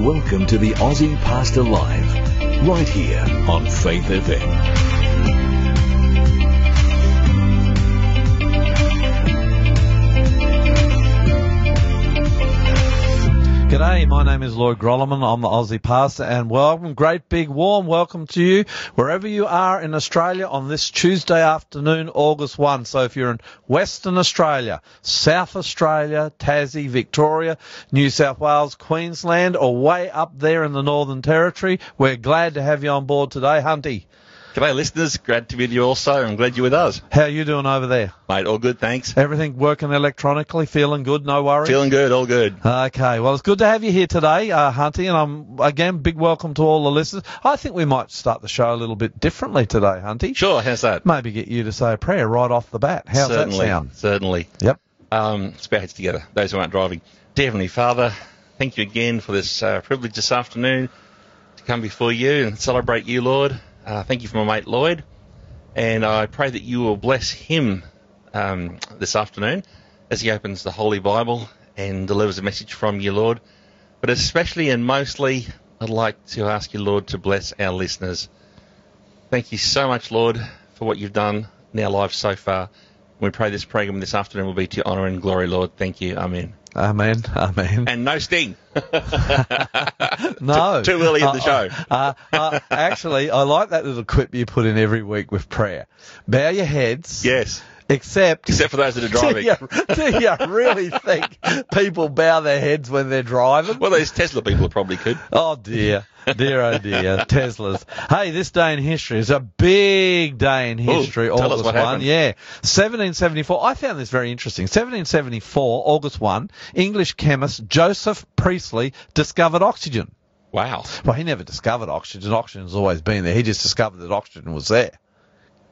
welcome to the Aussie Pastor Live, right here on Faith FM. G'day, my name is Lloyd Grolleman. I'm the Aussie Pastor and welcome, great big warm welcome to you wherever you are in Australia on this Tuesday afternoon, August 1. So if you're in Western Australia, South Australia, Tassie, Victoria, New South Wales, Queensland or way up there in the Northern Territory, we're glad to have you on board today, Hunty. G'day listeners, glad to be with you also. I'm glad you're with us. How are you doing over there? Mate, all good, thanks. Everything working electronically, feeling good, no worries? Feeling good, all good. Okay, well, it's good to have you here today, uh, Hunty, and I'm again big welcome to all the listeners. I think we might start the show a little bit differently today, Hunty. Sure, how's that? Maybe get you to say a prayer right off the bat. How's certainly, that sound? Certainly. Yep. Um, spare heads together, those who aren't driving. Dear Heavenly Father, thank you again for this uh, privilege this afternoon to come before you and celebrate you, Lord. Uh, thank you for my mate Lloyd, and I pray that you will bless him um, this afternoon as he opens the Holy Bible and delivers a message from you, Lord. But especially and mostly, I'd like to ask you, Lord, to bless our listeners. Thank you so much, Lord, for what you've done in our lives so far. We pray this program this afternoon will be to your honour and glory, Lord. Thank you. Amen. Amen. Amen. And no sting. no. Too early in the show. Uh, uh, actually, I like that little quip you put in every week with prayer. Bow your heads. Yes. Except, Except for those that are do driving. you, do you really think people bow their heads when they're driving? Well, those Tesla people probably could. Oh dear, dear oh dear, Teslas. Hey, this day in history is a big day in history. us August one, happened. yeah, 1774. I found this very interesting. 1774, August one, English chemist Joseph Priestley discovered oxygen. Wow. Well, he never discovered oxygen. Oxygen's always been there. He just discovered that oxygen was there.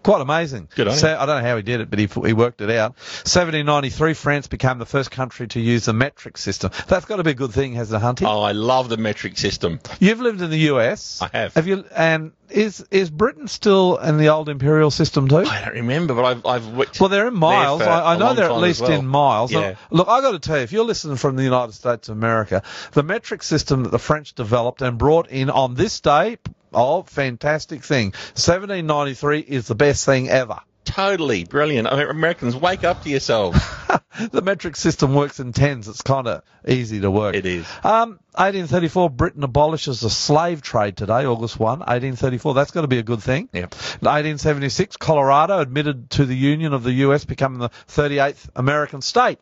Quite amazing. Good on so, him. I don't know how he did it, but he, he worked it out. 1793, France became the first country to use the metric system. That's got to be a good thing, hasn't it, Hunty? Oh, I love the metric system. You've lived in the US. I have. Have you? And is is Britain still in the old imperial system too? I don't remember, but I've, I've worked. Well, they're in miles. I, I, know they're at least well. in miles. Yeah. Look, I got to tell you, if you're listening from the United States of America, the metric system that the French developed and brought in on this day, oh, fantastic thing. 1793 is the best thing ever. Totally brilliant. I mean, Americans, wake up to yourselves. the metric system works in tens. It's kind of easy to work. It is. Um, 1834, Britain abolishes the slave trade today, August 1, 1834. That's going to be a good thing. Yep. 1876, Colorado admitted to the Union of the US, becoming the 38th American state.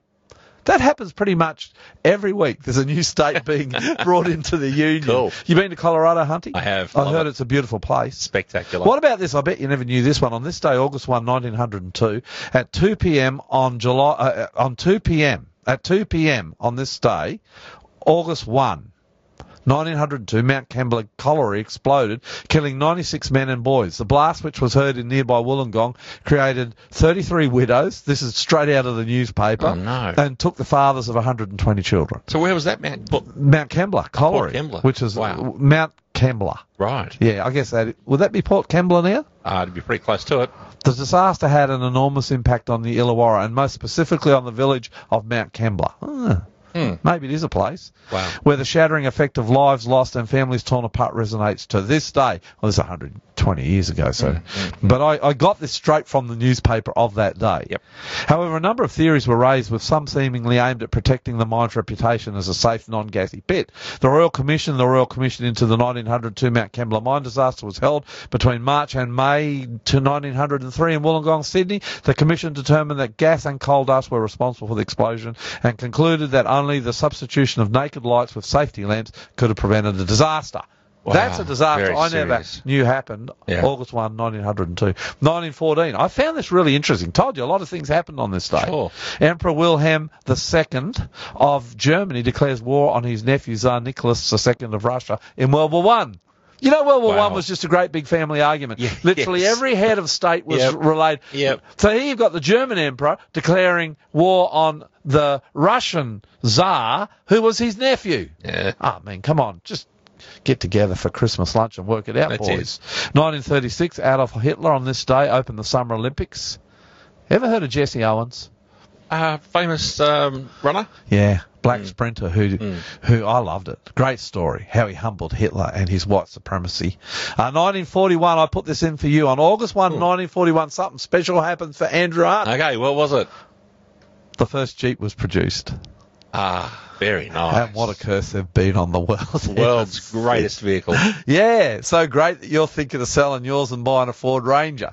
That happens pretty much every week. There's a new state being brought into the Union. Cool. You been to Colorado, Hunty? I have. I heard it. it's a beautiful place. Spectacular. What about this? I bet you never knew this one. On this day, August 1, 1902, at 2 p.m. on July, uh, on 2 p.m. at 2 p.m. on this day, August 1, 1902, Mount Kembla Colliery exploded, killing 96 men and boys. The blast, which was heard in nearby Wollongong, created 33 widows. This is straight out of the newspaper. Oh, no. And took the fathers of 120 children. So where was that? But, Mount Kembla Colliery, Kembla. which is Wow. Mount Kembla. right. Yeah, I guess that would that be Port Kembla now? Uh, it'd be pretty close to it. The disaster had an enormous impact on the Illawarra and most specifically on the village of Mount Kembla. Ah, Hmm. Maybe it is a place wow. where the shattering effect of lives lost and families torn apart resonates to this day. Well, there's 100 20 years ago. So, mm-hmm. but I, I, got this straight from the newspaper of that day. Yep. However, a number of theories were raised, with some seemingly aimed at protecting the mine's reputation as a safe, non-gassy pit. The Royal Commission, the Royal Commission into the 1902 Mount Kembla mine disaster, was held between March and May to 1903 in Wollongong, Sydney. The commission determined that gas and coal dust were responsible for the explosion and concluded that only the substitution of naked lights with safety lamps could have prevented the disaster. Wow, That's a disaster I never knew happened. Yeah. August 1, 1902. 1914. I found this really interesting. Told you a lot of things happened on this day. Sure. Emperor Wilhelm II of Germany declares war on his nephew Tsar Nicholas II of Russia in World War One. You know, World War Wow. One was just a great big family argument. Yeah, Literally yes. every head of state was Yep. relayed. Yep. So here you've got the German emperor declaring war on the Russian Tsar, who was his nephew. Yeah. Ah, man, come on, just get together for Christmas lunch and work it out, That's boys. 1936, Adolf Hitler on this day opened the Summer Olympics. Ever heard of Jesse Owens? uh, famous um, runner. Yeah, black sprinter who who I loved it. Great story how he humbled Hitler and his white supremacy. Uh, 1941, I put this in for you on August 1, 1941. Something special happened for Andrew Hart. Okay, what was it? The first Jeep was produced, Ah, very nice. and what a curse they've been on the world. World's greatest vehicle. Yeah, so great that you're thinking of selling yours and buying a Ford Ranger.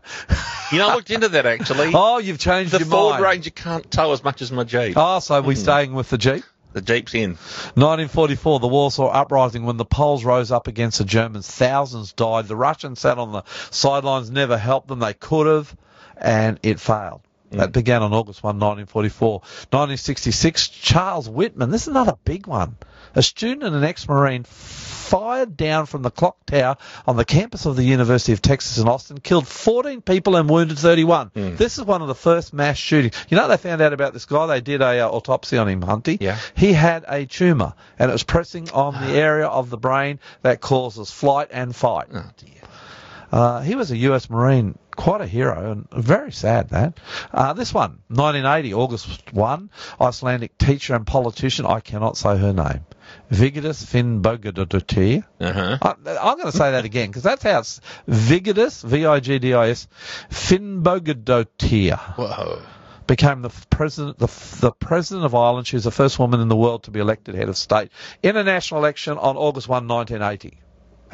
You know, I looked into that actually. Oh, you've changed the your Ford mind. Ranger can't tow as much as my Jeep. Oh, so we're staying with the Jeep. The Jeep's in. 1944, the Warsaw Uprising, when the Poles rose up against the Germans, thousands died. The Russians sat on the sidelines, never helped them. They could have, and it failed. That began on August 1, 1944. 1966, Charles Whitman, this is another big one. A student and an ex-Marine fired down from the clock tower on the campus of the University of Texas in Austin, killed 14 people and wounded 31. This is one of the first mass shootings. You know, they found out about this guy. They did a uh, autopsy on him, Hunty. Yeah. He had a tumour, and it was pressing on the area of the brain that causes flight and fight. Oh dear. Uh, he was a U.S. Marine, quite a hero, and very sad that. Uh, this one, 1980, August 1, Icelandic teacher and politician, I cannot say her name, Vigdis Finnbogadottir. Uh huh. I, I'm going to say that again because that's how it's Vigdis, V-I-G-D-I-S, Finnbogadottir Whoa. became the president, the, the president of Ireland. She was the first woman in the world to be elected head of state in a national election on August 1, 1980.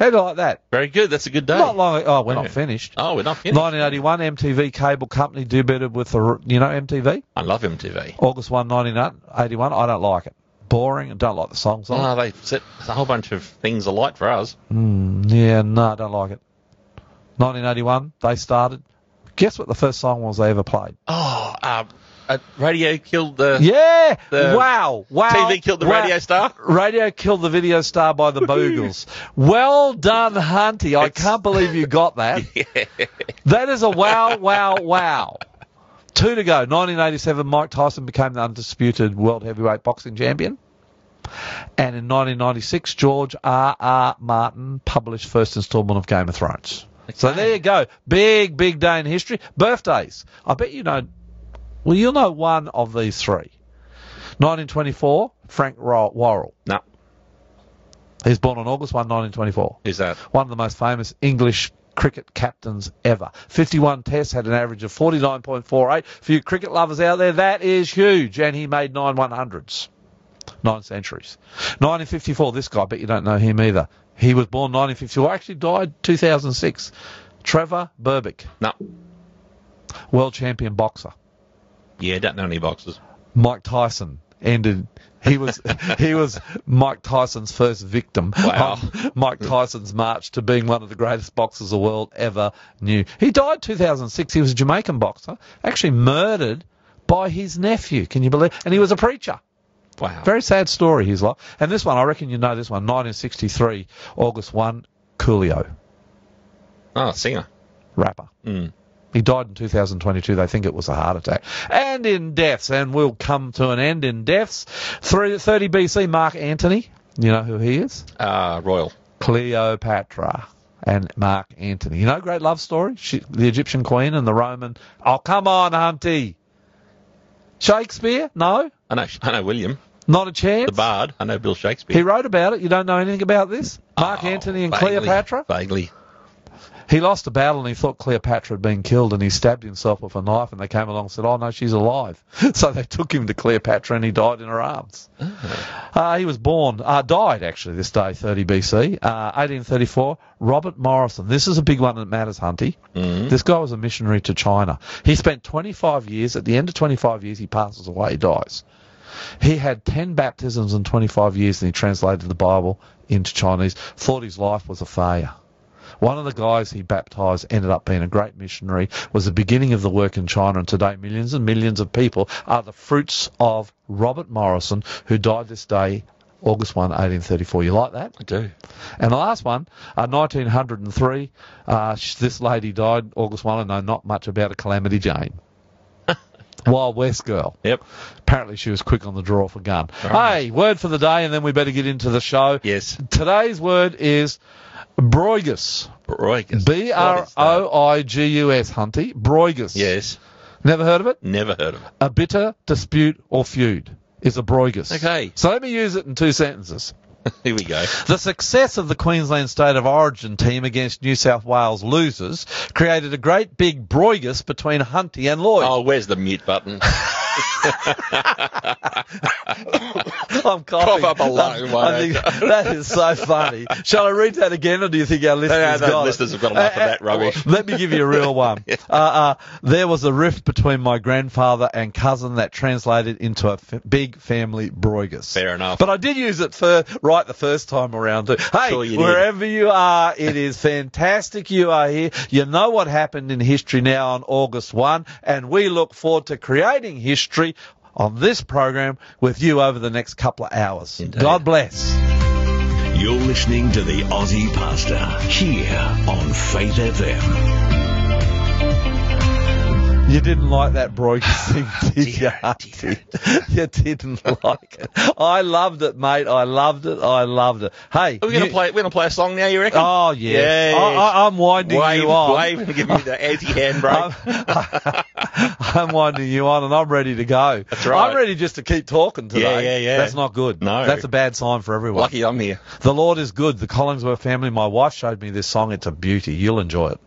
How do you like that? Very good. That's a good day. Not long. Oh, we're Yeah. not finished. Oh, we're not finished. 1981, MTV cable company do better with the, you know, MTV. I love MTV. August 1, 1981. I don't like it. Boring and don't like the songs on Oh, they set a whole bunch of things alight for us. it. Yeah, no, I don't like it. 1981, they started. Guess what the first song was they ever played? Oh, uh, uh, radio killed the Yeah! The wow! Wow! TV killed the wow. radio star. Radio killed the video star by the Buggles. well done, Hunty. I It's- can't believe you got that. That is a wow, wow, wow. Two to go. 1987, Mike Tyson became the undisputed world heavyweight boxing champion. And in 1996, George R. R. Martin published first installment of Game of Thrones. So there you go. Big, big day in history. Birthdays. I bet you know. Well, you'll know one of these three. 1924, Frank Worrell. No, He's born on August 1, 1924 who's that? one of the most famous English cricket captains ever. 51 tests, had an average of 49.48. For you cricket lovers out there, that is huge. And he made nine 100s. Nine centuries. 1954, this guy, I bet you don't know him either. He was born 1954, actually died 2006. Trevor Berbick, No. world champion boxer. Yeah, don't know any boxers. Mike Tyson ended. He was he was Mike Tyson's first victim Wow. Mike Tyson's march to being one of the greatest boxers the world ever knew. He died 2006. He was a Jamaican boxer, actually murdered by his nephew. Can you believe? And he was a preacher. Wow. Very sad story, his life. And this one, I reckon you know this one. 1963, August 1, Coolio, oh, singer. rapper. Mm. He died in 2022. They think it was a heart attack. And in deaths, and we'll come to an end in deaths. 30 BC, Mark Antony. You know who he is? Uh, Royal. Cleopatra and Mark Antony. You know, great love story? She, the Egyptian queen and the Roman. Oh, come on, Hunty. Shakespeare? No? I know. I know William, Not a chance? the Bard. I know Bill Shakespeare. He wrote about it. You don't know anything about this? Mark Oh, Antony and vaguely, Cleopatra? Vaguely. He lost a battle and he thought Cleopatra had been killed and he stabbed himself with a knife and they came along and said, oh no, she's alive. So they took him to Cleopatra and he died in her arms. Uh, he was born, uh, died actually this day, 30 BC, uh, 1834, Robert Morrison. This is a big one that matters, Hunty. This guy was a missionary to China. He spent 25 years, at the end of 25 years he passes away, he dies. He had 10 baptisms in 25 years and he translated the Bible into Chinese, thought his life was a failure. One of the guys he baptized ended up being a great missionary, was the beginning of the work in China, and today millions and millions of people are the fruits of Robert Morrison, who died this day, August 1, 1834. You like that? I do. And the last one, uh, 1903, uh, this lady died August 1, I know not much about a Calamity Jane. Wild West girl. Yep. Apparently she was quick on the draw for gun. right. Hey, word for the day, and then we better get into the show. Yes. Today's word is broigus. Broigus. B R O I G U S, Hunty. Broigus. Yes. Never heard of it? Never heard of it. A bitter dispute or feud is a broigus. Okay. So let me use it in two sentences. Here we go. The success of the Queensland State of Origin team against New South Wales losers created a great big broigus between Hunty and Lloyd. Oh, where's the mute button? I'm coughing. Cough up a lung, I think that is so funny. Shall I read that again, or do you think our listeners no, got listeners have got enough of that rubbish. Let me give you a real one. uh, uh, there was a rift between my grandfather and cousin that translated into a f- big family broigus. Fair enough. But I did use it for right the first time around too. Hey, Sure you did. wherever you are, it is fantastic you are here. You know what happened in history now on August 1, and we look forward to creating history on this program with you over the next couple of hours. Indeed. God bless. You're listening to the Aussie Pastor here on Faith FM. You didn't like that broigus thing, oh, did you? Dear, you didn't like it. I loved it, mate. I loved it. I loved it. Hey, Are we going to you- play? We're to play a song now. You reckon? Oh yeah, Yes. I, I, I'm winding wave, you on. wave, and give me the anti-handbrake. I'm, I'm winding you on, and I'm ready to go. That's right. I'm ready just to keep talking today. Yeah, yeah, yeah. That's not good. No. that's a bad sign for everyone. Lucky I'm here. The Lord is good. The Collingsworth family. My wife showed me this song. It's a beauty. You'll enjoy it.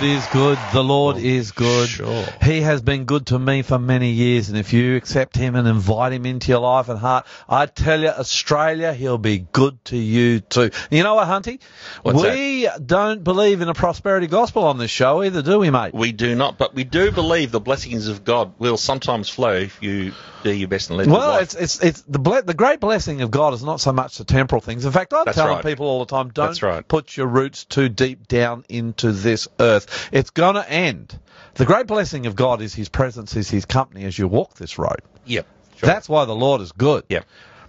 Lord is good. The Lord oh, is good. sure. He has been good to me for many years, and if you accept Him and invite Him into your life and heart, I tell you, Australia, He'll be good to you too. You know what, Hunty? What's we don't believe in a prosperity gospel on this show either, do we, mate? We do not, but we do believe the blessings of God will sometimes flow if you do your best and live Well, it's it's it's the ble- the great blessing of God is not so much the temporal things. In fact, I'm That's telling right. people all the time, don't right. put your roots too deep down into this earth. It's going to end. The great blessing of God is His presence, is His company as you walk this road. Yep. Sure. That's why the Lord is good. Yep.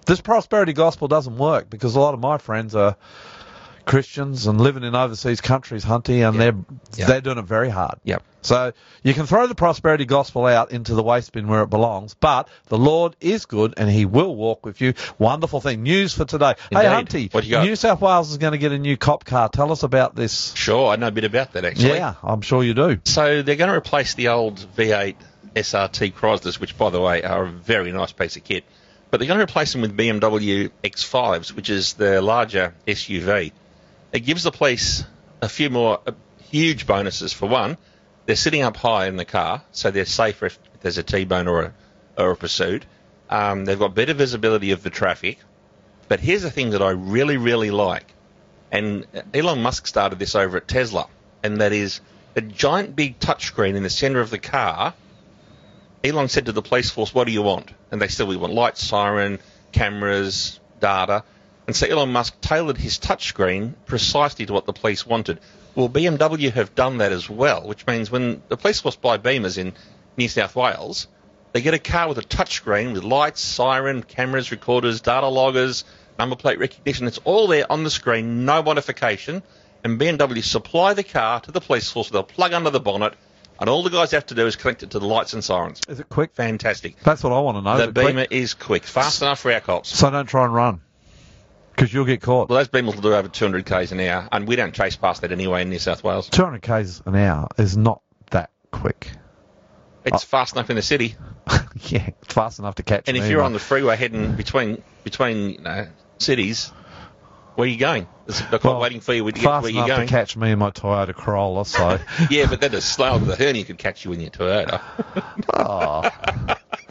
This prosperity gospel doesn't work because a lot of my friends are Christians and living in overseas countries, Hunty, and they're Yeah. they're doing it very hard. Yep. So you can throw the prosperity gospel out into the waste bin where it belongs, but the Lord is good and He will walk with you. Wonderful thing. News for today. Hey, Indeed. Hunty, What you got? New South Wales is going to get a new cop car. Tell us about this. Sure, I know a bit about that actually. Yeah, I'm sure you do. So they're going to replace the old V8 SRT Chryslers, which, by the way, are a very nice piece of kit. But they're going to replace them with BMW X5s, which is the larger SUV. It gives the police a few more uh, huge bonuses. For one, they're sitting up high in the car, so they're safer if there's a T-bone or a, or a pursuit. Um, they've got better visibility of the traffic. But here's the thing that I really, really like and Elon Musk started this over at Tesla, and that is a giant big touchscreen in the center of the car. Elon said to the police force, "What do you want?" And they said, "We want lights, siren, cameras, data." And so Elon Musk tailored his touchscreen precisely to what the police wanted. Well, BMW have done that as well, which means when the police force buy Beamers in New South Wales, they get a car with a touchscreen with lights, siren, cameras, recorders, data loggers, number plate recognition. It's all there on the screen, no modification. And BMW supply the car to the police force. They'll plug under the bonnet, and all the guys have to do is connect it to the lights and sirens. Is it quick? Fantastic. That's what I want to know. The it quick? Beamer is quick, fast enough for our cops. So don't try and run, because you'll get caught. Well, those Beamers will do over 200 k's an hour, and we don't chase past that anyway in New South Wales. 200 k's an hour is not that quick. It's fast enough in the city, yeah, it's fast enough to catch and if you're on the freeway heading between between you know, cities, where are you going? They're Well, waiting for you to get fast where you're enough going. to catch me in my Toyota Corolla, so Yeah, but then a slow the hernia could catch you in your Toyota. oh,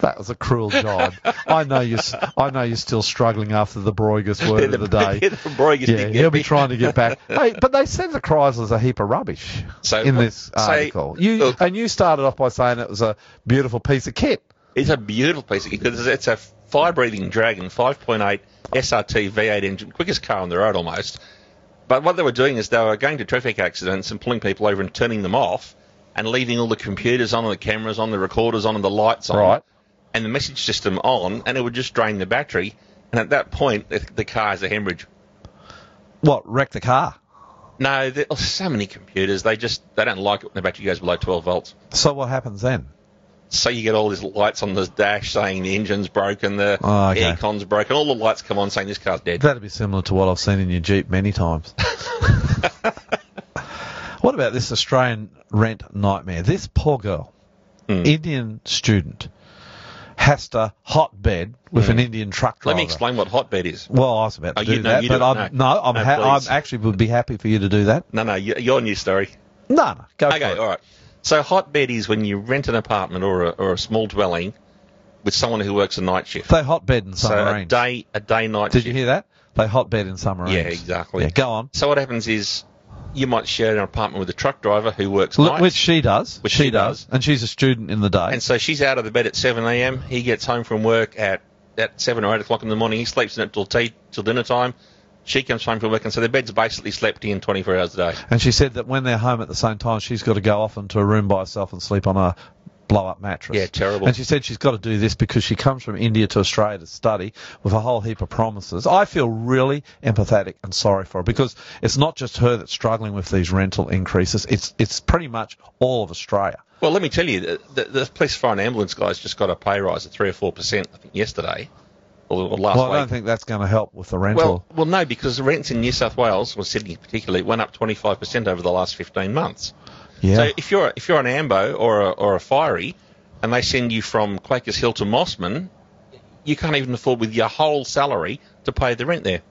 that was a cruel job. I know you. I know you're still struggling after the Broigus word of the day. the Broigus Yeah, he'll be trying to get back. hey, but they said the Chrysler's a heap of rubbish So, in this article. you look- and you started off by saying it was a beautiful piece of kit. It's a beautiful piece of kit because it's a fire-breathing Dragon 5.8 SRT V8 engine, quickest car on the road almost. But what they were doing is they were going to traffic accidents and pulling people over and turning them off, and leaving all the computers on, and the cameras on, the recorders on, and the lights on, Right. and the message system on, and it would just drain the battery. And at that point, the, the car has a hemorrhage. What wrecked the car? No, there are so many computers. They just they don't like it when the battery goes below 12 volts. So what happens then? So you get all these lights on the dash saying the engine's broken, the Oh, okay. aircon's broken, all the lights come on saying this car's dead. That'd be similar to what I've seen in your Jeep many times. what about this Australian rent nightmare? This poor girl, Hmm. Indian student, has to hotbed with an Indian truck driver. Hmm. Let me explain what hotbed is. Well, I was about to Oh, do you- no, that, you but. I'm, no, I'm, No, ha- I'm actually would be happy for you to do that. No, no, your new story. No, no, go Okay, for it. Okay, all right. So hotbed is when you rent an apartment or a, or a small dwelling with someone who works a night shift. They hotbed in so a day, a day night. Did shift. you hear that? They hotbed in submarines. Yeah, exactly. Yeah, go on. So what happens is you might share an apartment with a truck driver who works Look, nights. which she does. Which she she does. does. and she's a student in the day. And so she's out of the bed at 7 a.m. He gets home from work at, at 7 or 8 o'clock in the morning. He sleeps in it till tea, till dinner time. She comes home from work, and so their bed's basically slept in 24 hours a day. And she said that when they're home at the same time, she's got to go off into a room by herself and sleep on a blow up mattress. Yeah, terrible. And she said she's got to do this because she comes from India to Australia to study with a whole heap of promises. I feel really empathetic and sorry for her because it's not just her that's struggling with these rental increases. It's it's pretty much all of Australia. Well, let me tell you, the, the, the police, fire, and ambulance guys just got a pay rise of 3 or 4%, I think, yesterday, last Well, I don't think that's going to help with the rental. Well, well, no, because the rents in New South Wales, or Sydney particularly, went up 25% over the last 15 months. yeah. So if you're if you're an Ambo or a, or a Fiery, and they send you from Quakers Hill to Mosman, you can't even afford with your whole salary to pay the rent there.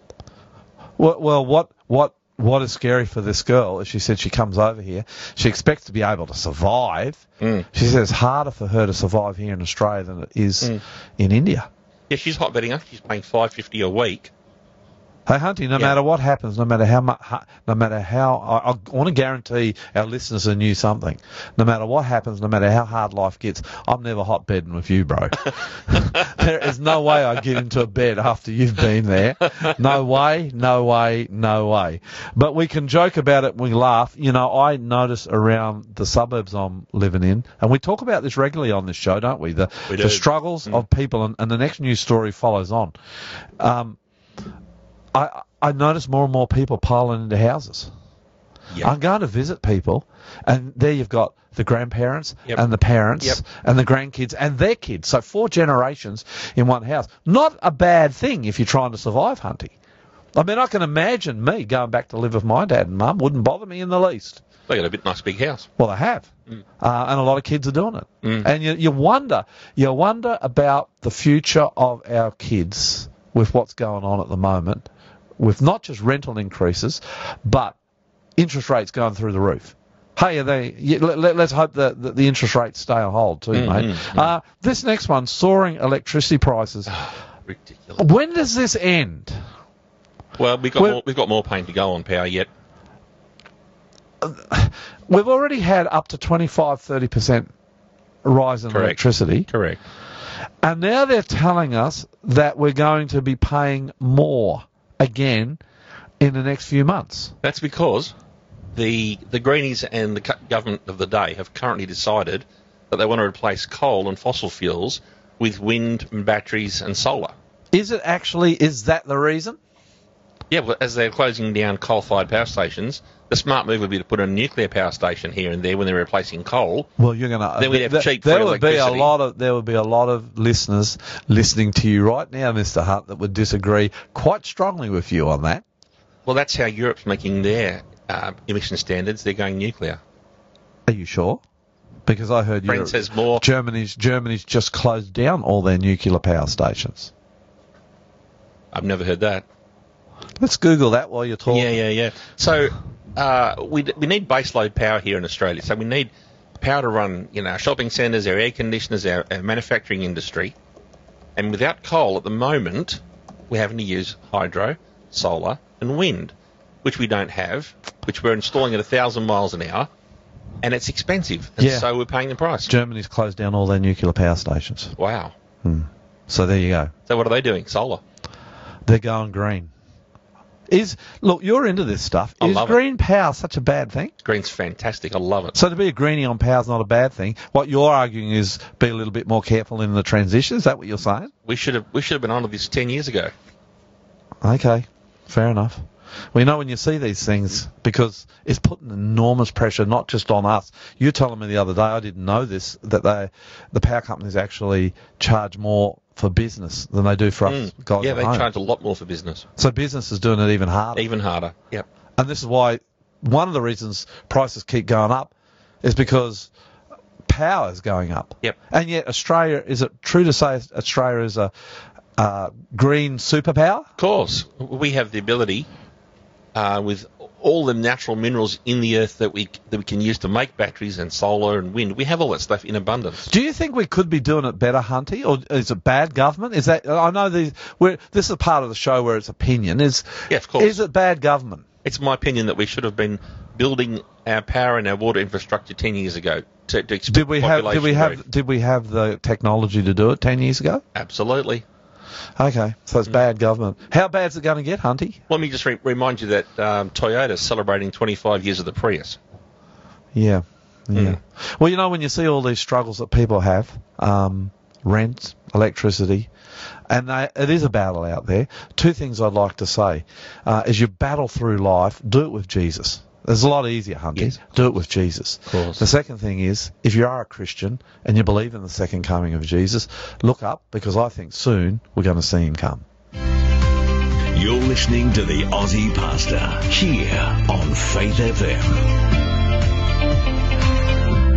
Well, well, what what what is scary for this girl is she said she comes over here, she expects to be able to survive. Mm. She says it's harder for her to survive here in Australia than it is Mm. in India. Yeah, she's hot betting. I think she's paying 550 a week Hey, Hunty, no Yeah. matter what happens, no matter how much, no matter how, I, I want to guarantee our listeners and new something. No matter what happens, no matter how hard life gets, I'm never hot bedding with you, bro. there is no way I get into a bed after you've been there. No way, no way, no way. But we can joke about it. We laugh. You know, I notice around the suburbs I'm living in, and we talk about this regularly on this show, don't we? The, We the do. struggles of people, and, and the next news story follows on. Um, I I notice more and more people piling into houses. Yeah. I'm going to visit people, and there you've got the grandparents Yep. and the parents Yep. and the grandkids and their kids. So four generations in one house. Not a bad thing if you're trying to survive hunting. I mean, I can imagine me going back to live with my dad and mum. Wouldn't bother me in the least. They got a bit nice big house. Well, they have, Mm. uh, and a lot of kids are doing it. And you, you wonder, you wonder about the future of our kids with what's going on at the moment, with not just rental increases, but interest rates going through the roof. Hey, are they? Let, us hope that, that the interest rates stay on hold too, Mm, mate. Uh, this next one, soaring electricity prices. Ridiculous. when does this end? Well, we've got more, we've got more pain to go on power yet. We've already had up to 25, 30% rise in Correct. electricity. Correct. And now they're telling us that we're going to be paying more again in the next few months. That's because the the greenies and the government of the day have currently decided that they want to replace coal and fossil fuels with wind and batteries and solar. Is it actually, is that the reason? Yeah, well, as they're closing down coal-fired power stations, the smart move would be to put a nuclear power station here and there when they're replacing coal. Well, you're going to. Then we'd have cheap There would be a lot of there would be a lot of listeners listening to you right now, Mr. Hunt, that would disagree quite strongly with you on that. Well, that's how Europe's making their uh, emission standards. They're going nuclear. Are you sure? Because I heard Europe- has more. Germany's Germany's just closed down all their nuclear power stations. I've never heard that. Let's Google that while you're talking. Yeah, yeah, yeah. So uh, we we need baseload power here in Australia. So we need power to run, you know, our shopping centres, our air conditioners, our, our manufacturing industry. And without coal at the moment, we're having to use hydro, solar, and wind, which we don't have, which we're installing at a thousand miles an hour, and it's expensive. And Yeah. so we're paying the price. Germany's closed down all their nuclear power stations. Wow. Hmm. So there you go. So what are they doing? Solar. They're going green. Is look, you're into this stuff. I is love it. green power such a bad thing? Green's fantastic. I love it. So to be a greenie on power is not a bad thing. What you're arguing is be a little bit more careful in the transition. Is that what you're saying? We should have we should have been onto this ten years ago. Okay, fair enough. Well, you know when you see these things, because it's putting enormous pressure not just on us. You telling me the other day, I didn't know this, that they, the power companies actually charge more for business than they do for us Mm. guys yeah, they home. charge a lot more for business. So business is doing it even harder. Even harder. Yep. And this is why one of the reasons prices keep going up is because power is going up. Yep. And yet Australia, is it true to say Australia is a uh, green superpower? Of course, we have the ability uh, with all the natural minerals in the earth that we that we can use to make batteries and solar and wind. We have all that stuff in abundance. Do you think we could be doing it better, Hunty, or is it bad government? Is that I know these, we're, this is part of the show where it's opinion. Is Yeah, of course. is it bad government? It's my opinion that we should have been building our power and our water infrastructure ten years ago to, to Did we have did we have growth. did we have the technology to do it ten years ago? Absolutely. Okay, so it's Mm. bad government. How bad's it going to get, Hunty? Let me just re- remind you that um, Toyota is celebrating 25 years of the Prius. Yeah. Yeah. Mm. Well, you know, when you see all these struggles that people have, um, rent, electricity, and they, it is a battle out there. Two things I'd like to say. Uh, as you battle through life, do it with Jesus. It's a lot easier, Hunty. Yes. Do it with Jesus. Of course. The second thing is, if you are a Christian and you believe in the second coming of Jesus, look up because I think soon we're going to see him come. You're listening to the Aussie Pastor here on Faith FM.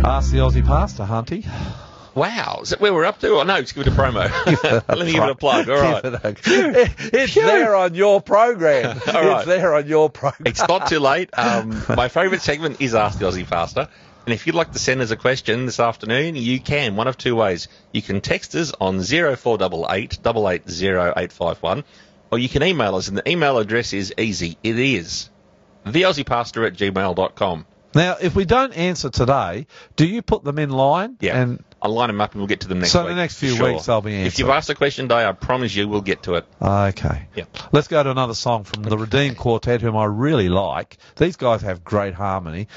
Ask the Aussie pastor, Hunty. Wow, is that where we're up to? Oh no, just give it a promo. Let me give it a plug. All right. It a- it's there on your program. All right. It's there on your program. It's not too late. Um, my favourite segment is Ask the Aussie Pastor. And if you'd like to send us a question this afternoon, you can. One of two ways. You can text us on 0488 880851, or you can email us, and the email address is easy. It is theaussiepastor at gmail.com. Now, if we don't answer today, do you put them in line? Yeah. And I'll line them up and we'll get to them next week. So the next few Sure. weeks they'll be If you've asked a question today, I promise you we'll get to it. okay. Yeah. Let's go to another song from the Redeemed Quartet, whom I really like. These guys have great harmony.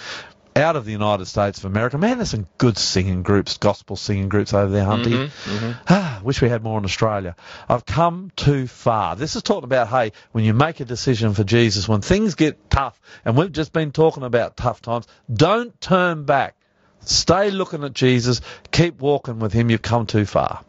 Out of the United States of America, man, there's some good singing groups, gospel singing groups over there, Hunty. Ah, wish we had more in Australia. I've come too far. This is talking about, hey, when you make a decision for Jesus, when things get tough, and we've just been talking about tough times, don't turn back. Stay looking at Jesus. Keep walking with Him. You've come too far.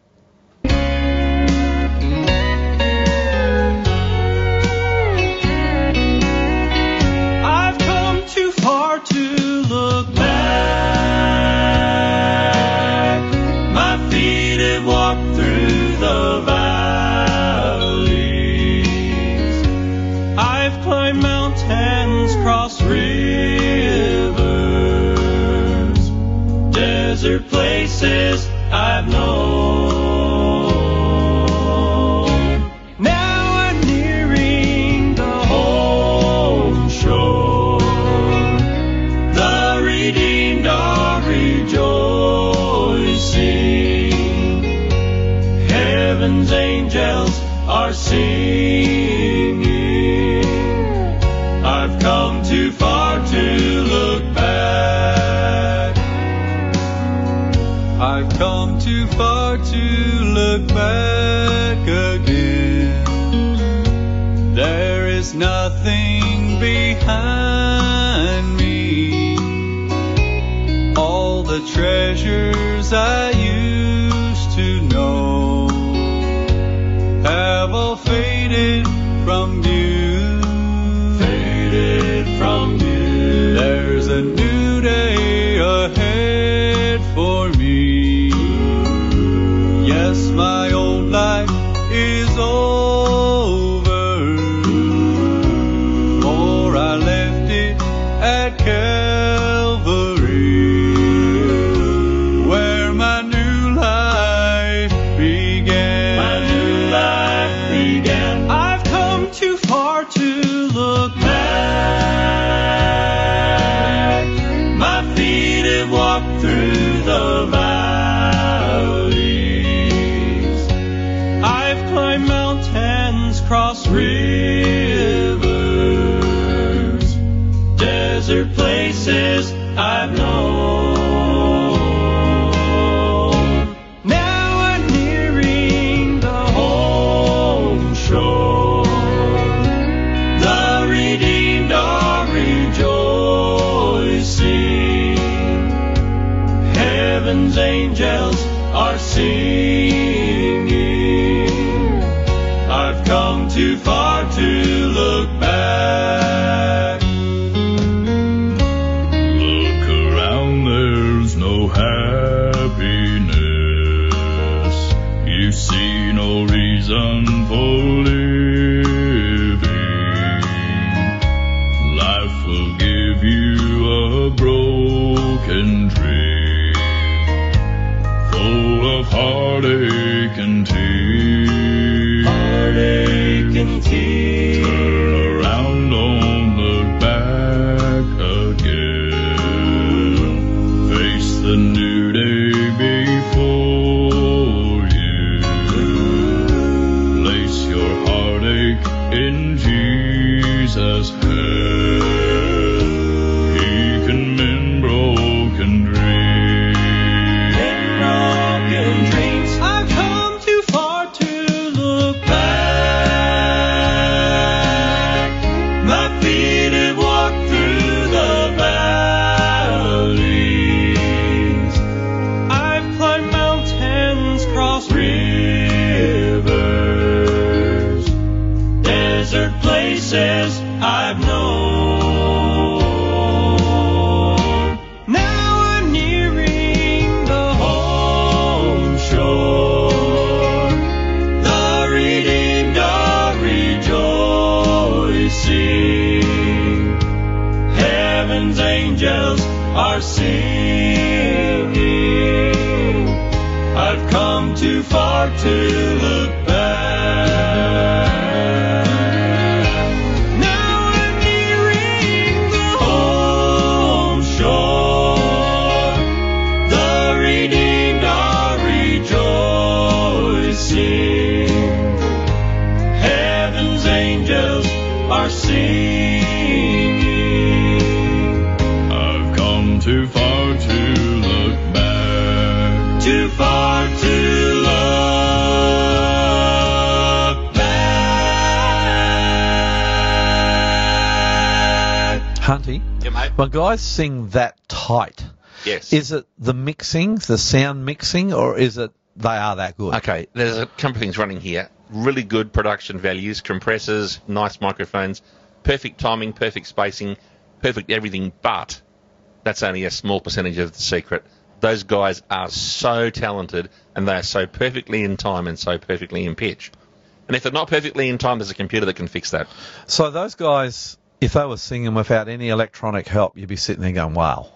Desert places I've known. Far to look back again. There is nothing behind me. All the treasures I used to know have all faded from view. My places I've sing that tight, Yes. is it the mixing, the sound mixing, or is it they are that good? Okay, there's a couple of things running here. Really good production values, compressors, nice microphones, perfect timing, perfect spacing, perfect everything, but that's only a small percentage of the secret. Those guys are so talented and they are so perfectly in time and so perfectly in pitch. And if they're not perfectly in time, there's a computer that can fix that. So those guys, if they were singing without any electronic help, you'd be sitting there going, "Wow."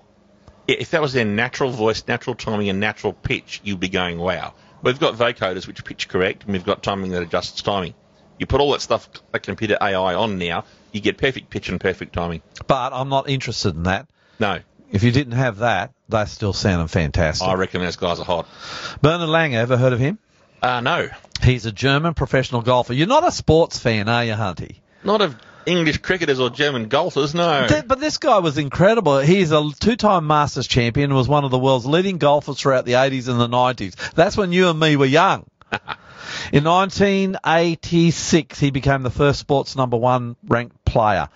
If that was their natural voice, natural timing, and natural pitch, you'd be going, wow. We've got vocoders which pitch correct, and we've got timing that adjusts timing. You put all that stuff, like computer AI, on now, you get perfect pitch and perfect timing. But I'm not interested in that. No, If you didn't have that, they're still sounding fantastic. I reckon those guys are hot. Bernhard Langer, ever heard of him? Uh, no, He's a German professional golfer. You're not a sports fan, are you, Hunty? not of English cricketers or German golfers, no. Th- But this guy was incredible. He's a two-time Masters champion and was one of the world's leading golfers throughout the 80s and the 90s. That's when you and me were young. In 1986, he became the first sports number one ranked player.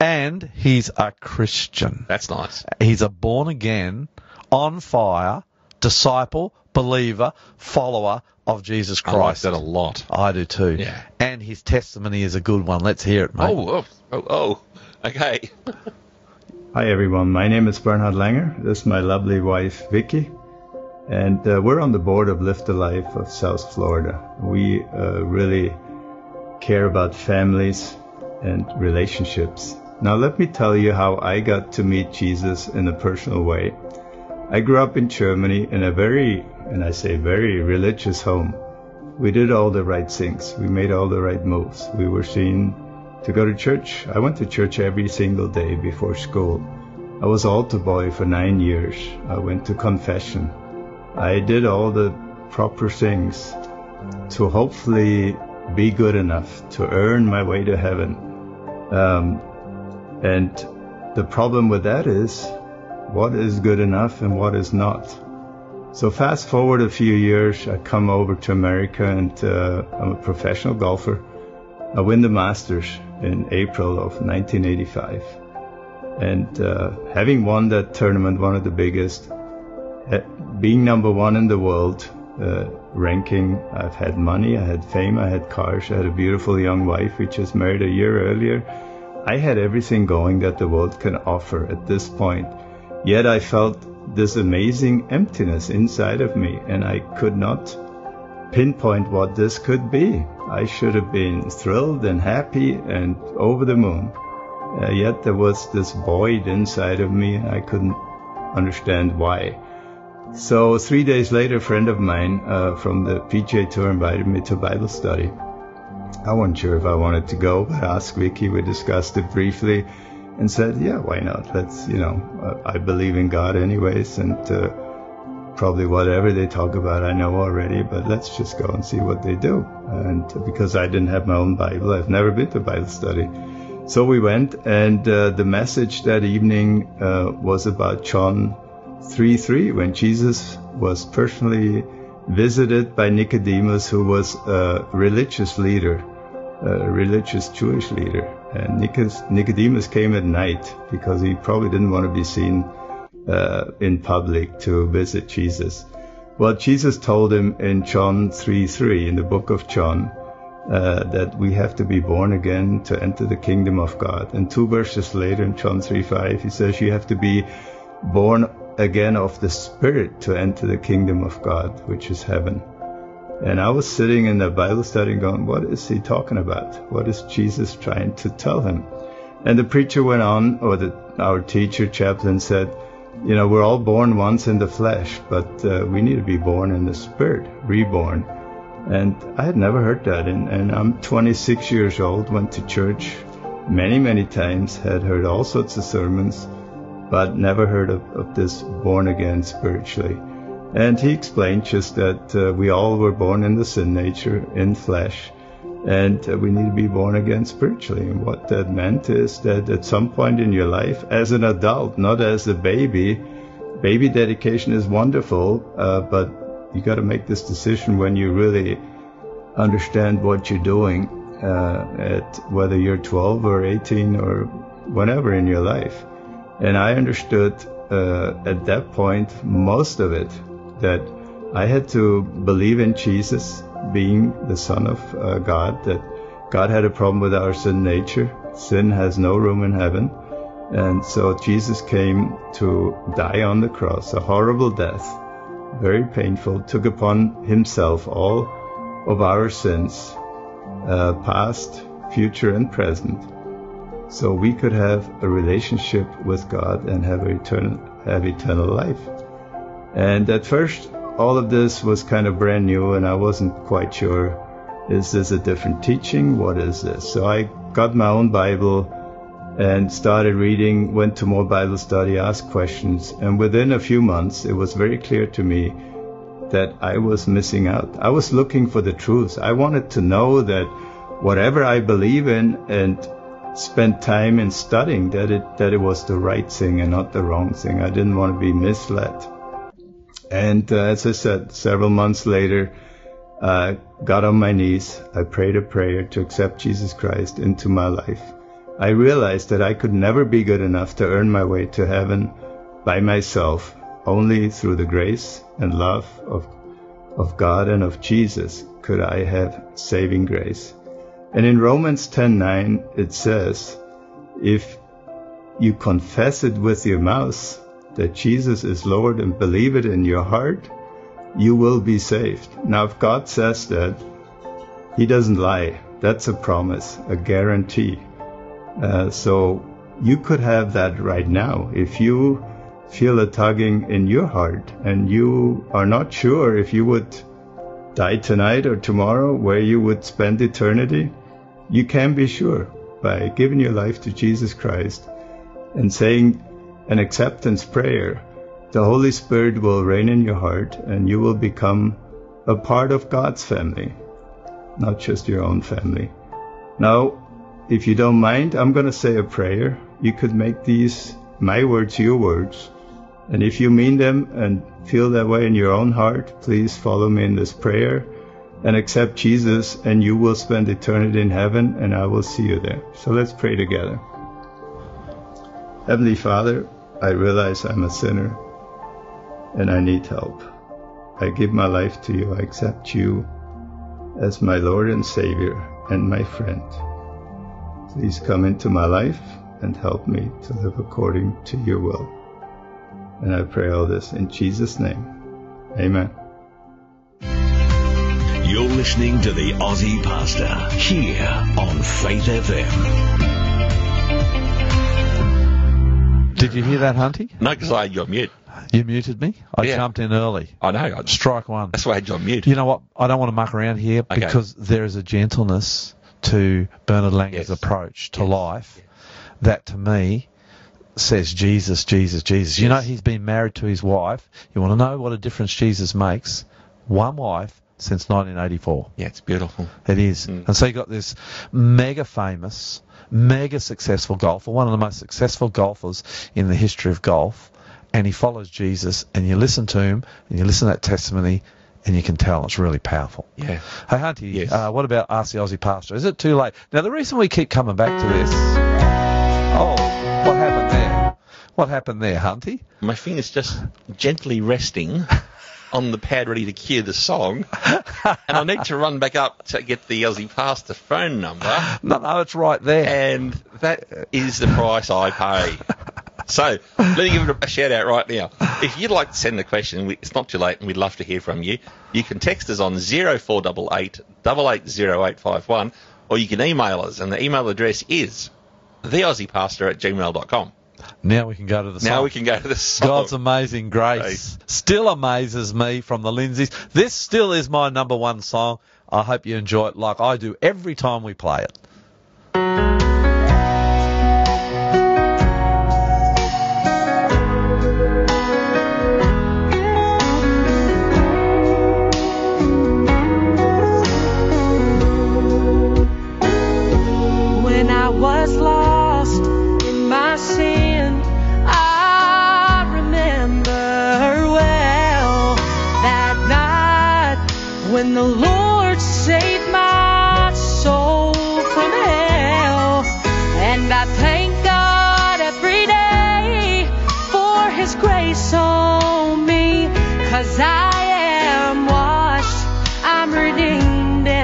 And he's a Christian. That's nice. He's a born again, on fire, disciple, believer, follower of Jesus Christ. I like Christ. that a lot. I do too. Yeah. And his testimony is a good one. Let's hear it, mate. Oh, oh, oh, oh, okay. Hi everyone, my name is Bernhard Langer. This is my lovely wife Vicky, and uh, we're on the board of Lift the Life of South Florida. We uh, really care about families and relationships. Now let me tell you how I got to meet Jesus in a personal way. I grew up in Germany in a very, and I say very religious home. We did all the right things. We made all the right moves. We were seen to go to church. I went to church every single day before school. I was altar boy for nine years. I went to confession. I did all the proper things to hopefully be good enough to earn my way to heaven. Um, and the problem with that is what is good enough and what is not. So fast forward a few years, I come over to America and uh, I'm a professional golfer. I win the Masters in April of 1985. And uh, having won that tournament, one of the biggest, uh, being number one in the world, uh, ranking, I've had money, I had fame, I had cars, I had a beautiful young wife, which was married a year earlier. I had everything going that the world can offer at this point. Yet I felt this amazing emptiness inside of me, and I could not pinpoint what this could be. I should have been thrilled and happy and over the moon. Uh, yet there was this void inside of me, and I couldn't understand why. So three days later, a friend of mine uh, from the PGA Tour invited me to Bible study. I wasn't sure if I wanted to go, but I asked Vicky. We discussed it briefly, and said, "Yeah, why not? Let's, you know, I believe in God anyways, and uh, probably whatever they talk about I know already, but let's just go and see what they do." And because I didn't have my own Bible, I've never been to Bible study. So we went, and uh, the message that evening uh, was about John 3 3, when Jesus was personally visited by Nicodemus, who was a religious leader, a religious Jewish leader. And Nicodemus came at night because he probably didn't want to be seen uh, in public to visit Jesus. Well, Jesus told him in John 3 3, in the book of John, uh, that we have to be born again to enter the kingdom of God. And two verses later in John 3 5, he says you have to be born again of the Spirit to enter the kingdom of God, which is heaven. And I was sitting in the Bible study going, what is he talking about? What is Jesus trying to tell him? And the preacher went on, or the, our teacher, chaplain said, you know, we're all born once in the flesh, but uh, we need to be born in the Spirit, reborn. And I had never heard that. And, and I'm 26 years old, went to church many, many times, had heard all sorts of sermons, but never heard of, of this born again spiritually. And he explained just that uh, we all were born in the sin nature, in flesh, and uh, we need to be born again spiritually. And what that meant is that at some point in your life, as an adult, not as a baby, baby dedication is wonderful, uh, but you got to make this decision when you really understand what you're doing, uh, at whether you're 12 or 18 or whenever in your life. And I understood uh, at that point most of it that I had to believe in Jesus being the Son of uh, God, that God had a problem with our sin nature. Sin has no room in heaven. And so Jesus came to die on the cross, a horrible death, very painful, took upon himself all of our sins, uh, past, future, and present, so we could have a relationship with God and have eternal, have eternal life. And at first, all of this was kind of brand new, and I wasn't quite sure is this a different teaching? What is this? So I got my own Bible and started reading, went to more Bible study, asked questions, and within a few months, it was very clear to me that I was missing out. I was looking for the truth. I wanted to know that whatever I believe in and spent time in studying that it that it was the right thing and not the wrong thing. I didn't want to be misled. And uh, as I said, several months later, I got on my knees. I prayed a prayer to accept Jesus Christ into my life. I realized that I could never be good enough to earn my way to heaven by myself. Only through the grace and love of, of God and of Jesus could I have saving grace. And in Romans 10:9 it says, if you confess it with your mouth that Jesus is Lord and believe it in your heart, you will be saved. Now if God says that, he doesn't lie. That's a promise, a guarantee. Uh, so you could have that right now. If you feel a tugging in your heart and you are not sure if you would die tonight or tomorrow, where you would spend eternity, you can be sure by giving your life to Jesus Christ and saying an acceptance prayer. The Holy Spirit will reign in your heart and you will become a part of God's family, not just your own family. Now, if you don't mind, I'm going to say a prayer. You could make these my words your words. And if you mean them and feel that way in your own heart, please follow me in this prayer and accept Jesus, and you will spend eternity in heaven, and I will see you there. So let's pray together. Heavenly Father, I realize I'm a sinner and I need help. I give my life to you. I accept you as my Lord and Savior and my friend. Please come into my life and help me to live according to your will. And I pray all this in Jesus' name. Amen. You're listening to the Aussie Pastor here on Faith FM. Did you hear that, Hunty? No, because I had you on mute. You muted me. I Yeah. jumped in early. I know. I, Strike one. that's why I had you on mute. You know what? I don't want to muck around here Okay. because there is a gentleness to Bernhard Langer's Yes. approach to Yes. life that to me says Jesus, Jesus, Jesus. You know, he's been married to his wife. You want to know what a difference Jesus makes? One wife since 1984. Yeah, it's beautiful. It is. Mm. And so you got this mega famous, mega successful golfer, one of the most successful golfers in the history of golf, and he follows Jesus, and you listen to him, and you listen to that testimony, and you can tell it's really powerful. Yeah. Hey, Hunty, Yes. uh, what about Ask the Aussie Pastor? Is it too late? Now, the reason we keep coming back to this. Oh, what happened there? What happened there, Hunty? My finger's just gently resting on the pad ready to cue the song. and I need to run back up to get the Aussie Pastor phone number. No, no, it's right there. And that is the price I pay. So, let me give it a shout out right now. If you'd like to send a question, it's not too late and we'd love to hear from you. You can text us on 0488 880851 or you can email us and the email address is theaussiepastor at gmail.com. Now we can go to the Now song. we can go to the song. God's amazing grace still amazes me from the Lindsays. This still is my number one song. I hope you enjoy it like I do every time we play it.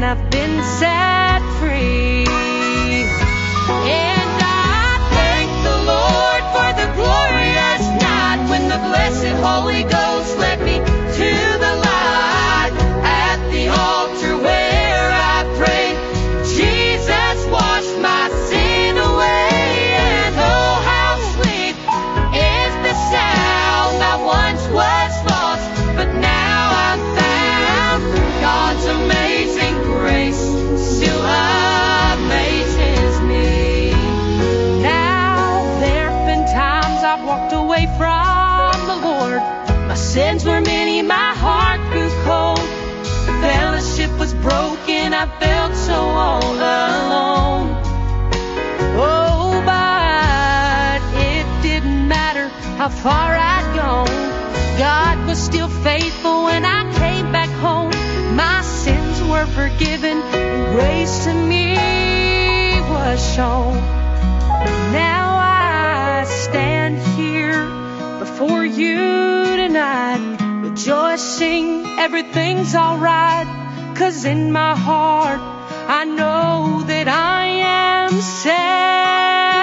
I've been set how far I'd gone. God was still faithful when I came back home. My sins were forgiven, and grace to me was shown. Now I stand here before you tonight, rejoicing everything's alright. Cause in my heart, I know that I am safe.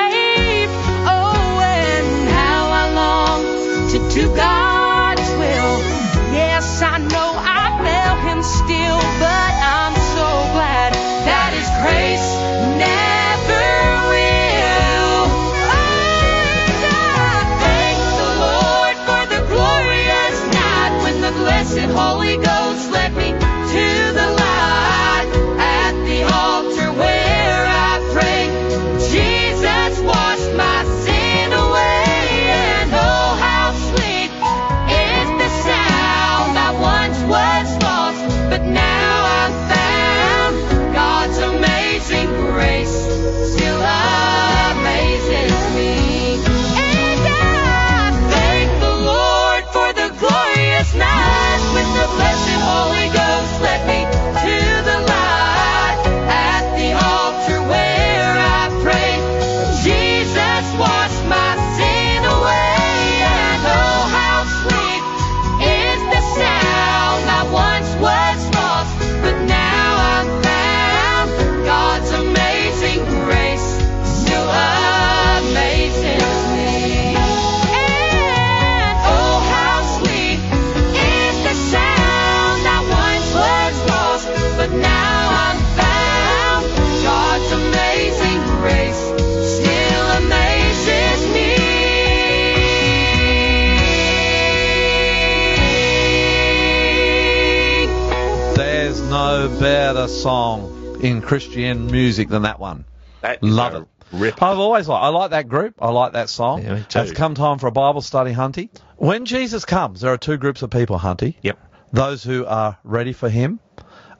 Better song in Christian music than that one. That is Love it. Rip. I've always liked. I like that group. I like that song. Yeah. It's come time for a Bible study, Hunty. When Jesus comes, there are two groups of people, Hunty. Yep. Those who are ready for Him,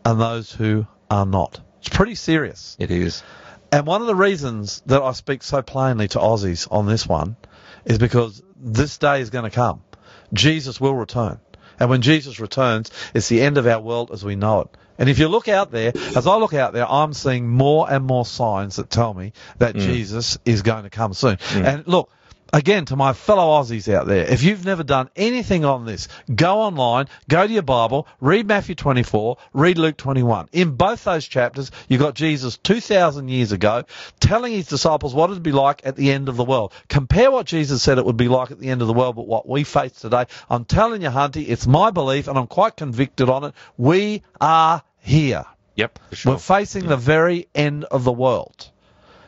and those who are not. It's pretty serious. It is. And one of the reasons that I speak so plainly to Aussies on this one is because this day is going to come. Jesus will return. And when Jesus returns, it's the end of our world as we know it. And if you look out there, as I look out there, I'm seeing more and more signs that tell me that mm. Jesus is going to come soon. Mm. And look, again, to my fellow Aussies out there, if you've never done anything on this, go online, go to your Bible, read Matthew 24, read Luke 21. In both those chapters, you've got Jesus 2,000 years ago telling his disciples what it'd be like at the end of the world. Compare what Jesus said it would be like at the end of the world, with what we face today. I'm telling you, Hunty, it's my belief, and I'm quite convicted on it. We are here. Yep. Sure. We're facing the very end of the world.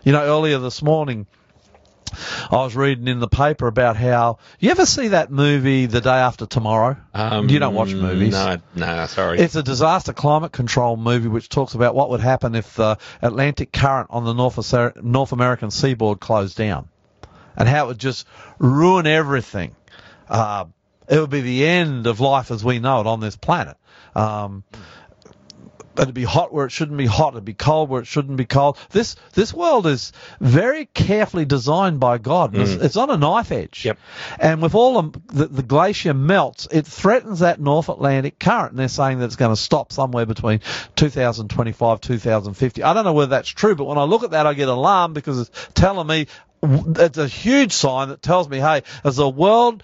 You know, earlier this morning, I was reading in the paper about how you ever see that movie The Day After Tomorrow? Um, you don't watch movies. No, no, sorry. It's a disaster climate control movie which talks about what would happen if the Atlantic current on the North, North American seaboard closed down and how it would just ruin everything. Uh, it would be the end of life as we know it on this planet. Um, It'd be hot where it shouldn't be hot. It'd be cold where it shouldn't be cold. This this world is very carefully designed by God. It's, mm. it's on a knife edge. Yep. And with all the, the, the glacier melts, it threatens that North Atlantic current. And they're saying that it's going to stop somewhere between 2025, 2050. I don't know whether that's true, but when I look at that, I get alarmed because it's telling me it's a huge sign that tells me, hey, as the world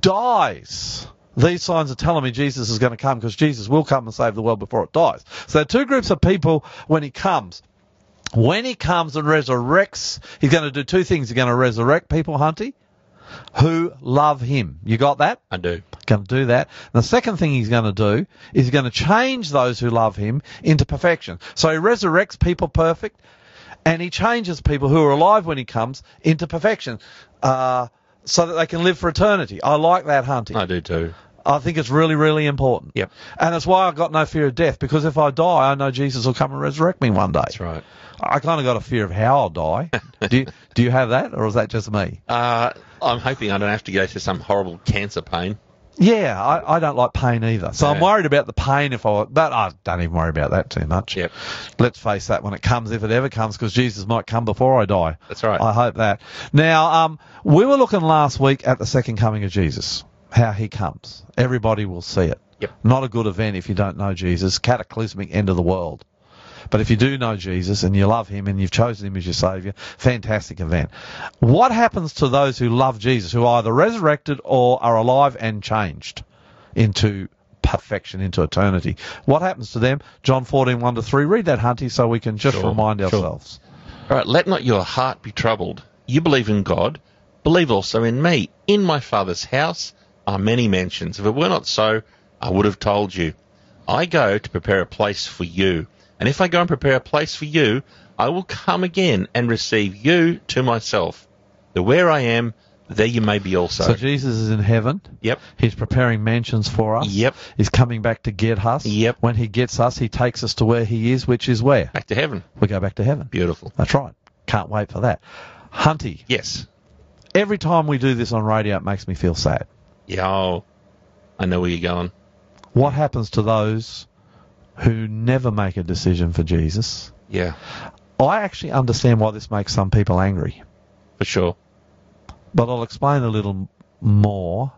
dies, these signs are telling me Jesus is going to come because Jesus will come and save the world before it dies. So there are two groups of people when he comes. When he comes and resurrects, he's going to do two things. He's going to resurrect people, Hunty, who love him. You got that? I do. Going to do that. And the second thing he's going to do is he's going to change those who love him into perfection. So he resurrects people perfect, and he changes people who are alive when he comes into perfection, uh, so that they can live for eternity. I like that, Hunty. I do too. I think it's really, really important. Yep. And that's why I've got no fear of death, because if I die, I know Jesus will come and resurrect me one day. That's right. I kind of got a fear of how I'll die. do, you, do you have that, or is that just me? Uh, I'm hoping I don't have to go through some horrible cancer pain. Yeah, I, I don't like pain either. So I'm worried about the pain if I, but I don't even worry about that too much. Yep. Let's face that when it comes, if it ever comes, because Jesus might come before I die. That's right. I hope that. Now, um, we were looking last week at the second coming of Jesus, how he comes. Everybody will see it. Yep. Not a good event if you don't know Jesus. Cataclysmic end of the world. But if you do know Jesus and you love him and you've chosen him as your savior, fantastic event. What happens to those who love Jesus, who are either resurrected or are alive and changed into perfection, into eternity? What happens to them? John 14, 1 to 3. Read that, Hunty, so we can just Sure, remind sure. ourselves. All right, let not your heart be troubled. You believe in God, believe also in me. In my Father's house are many mansions. If it were not so, I would have told you. I go to prepare a place for you. And if I go and prepare a place for you, I will come again and receive you to myself. That where I am, there you may be also. So Jesus is in heaven. yep. He's preparing mansions for us. Yep. He's coming back to get us. Yep. When he gets us, he takes us to where he is, which is where? Back to heaven. We go back to heaven. Beautiful. That's right. Can't wait for that. Hunty, Yes. every time we do this on radio, it makes me feel sad. Yeah. Oh, I know where you're going. What happens to those who never make a decision for Jesus? Yeah, I actually understand why this makes some people angry, for sure. but I'll explain a little more.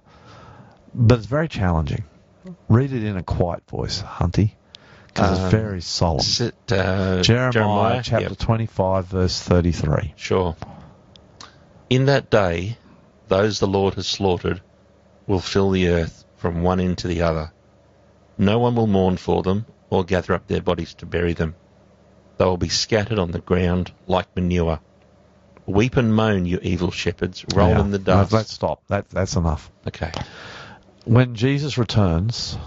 But it's very challenging. Read it in a quiet voice, Hunty, because Um, it's very solemn. Sit, uh, Jeremiah, chapter Yep. 25, verse 33. Sure. In that day, those the Lord has slaughtered will fill the earth from one end to the other. No one will mourn for them or gather up their bodies to bury them. They will be scattered on the ground like manure. Weep and moan, you evil shepherds. Roll Now, in the dust. Let's stop. That, that's enough. Okay. When Jesus returns,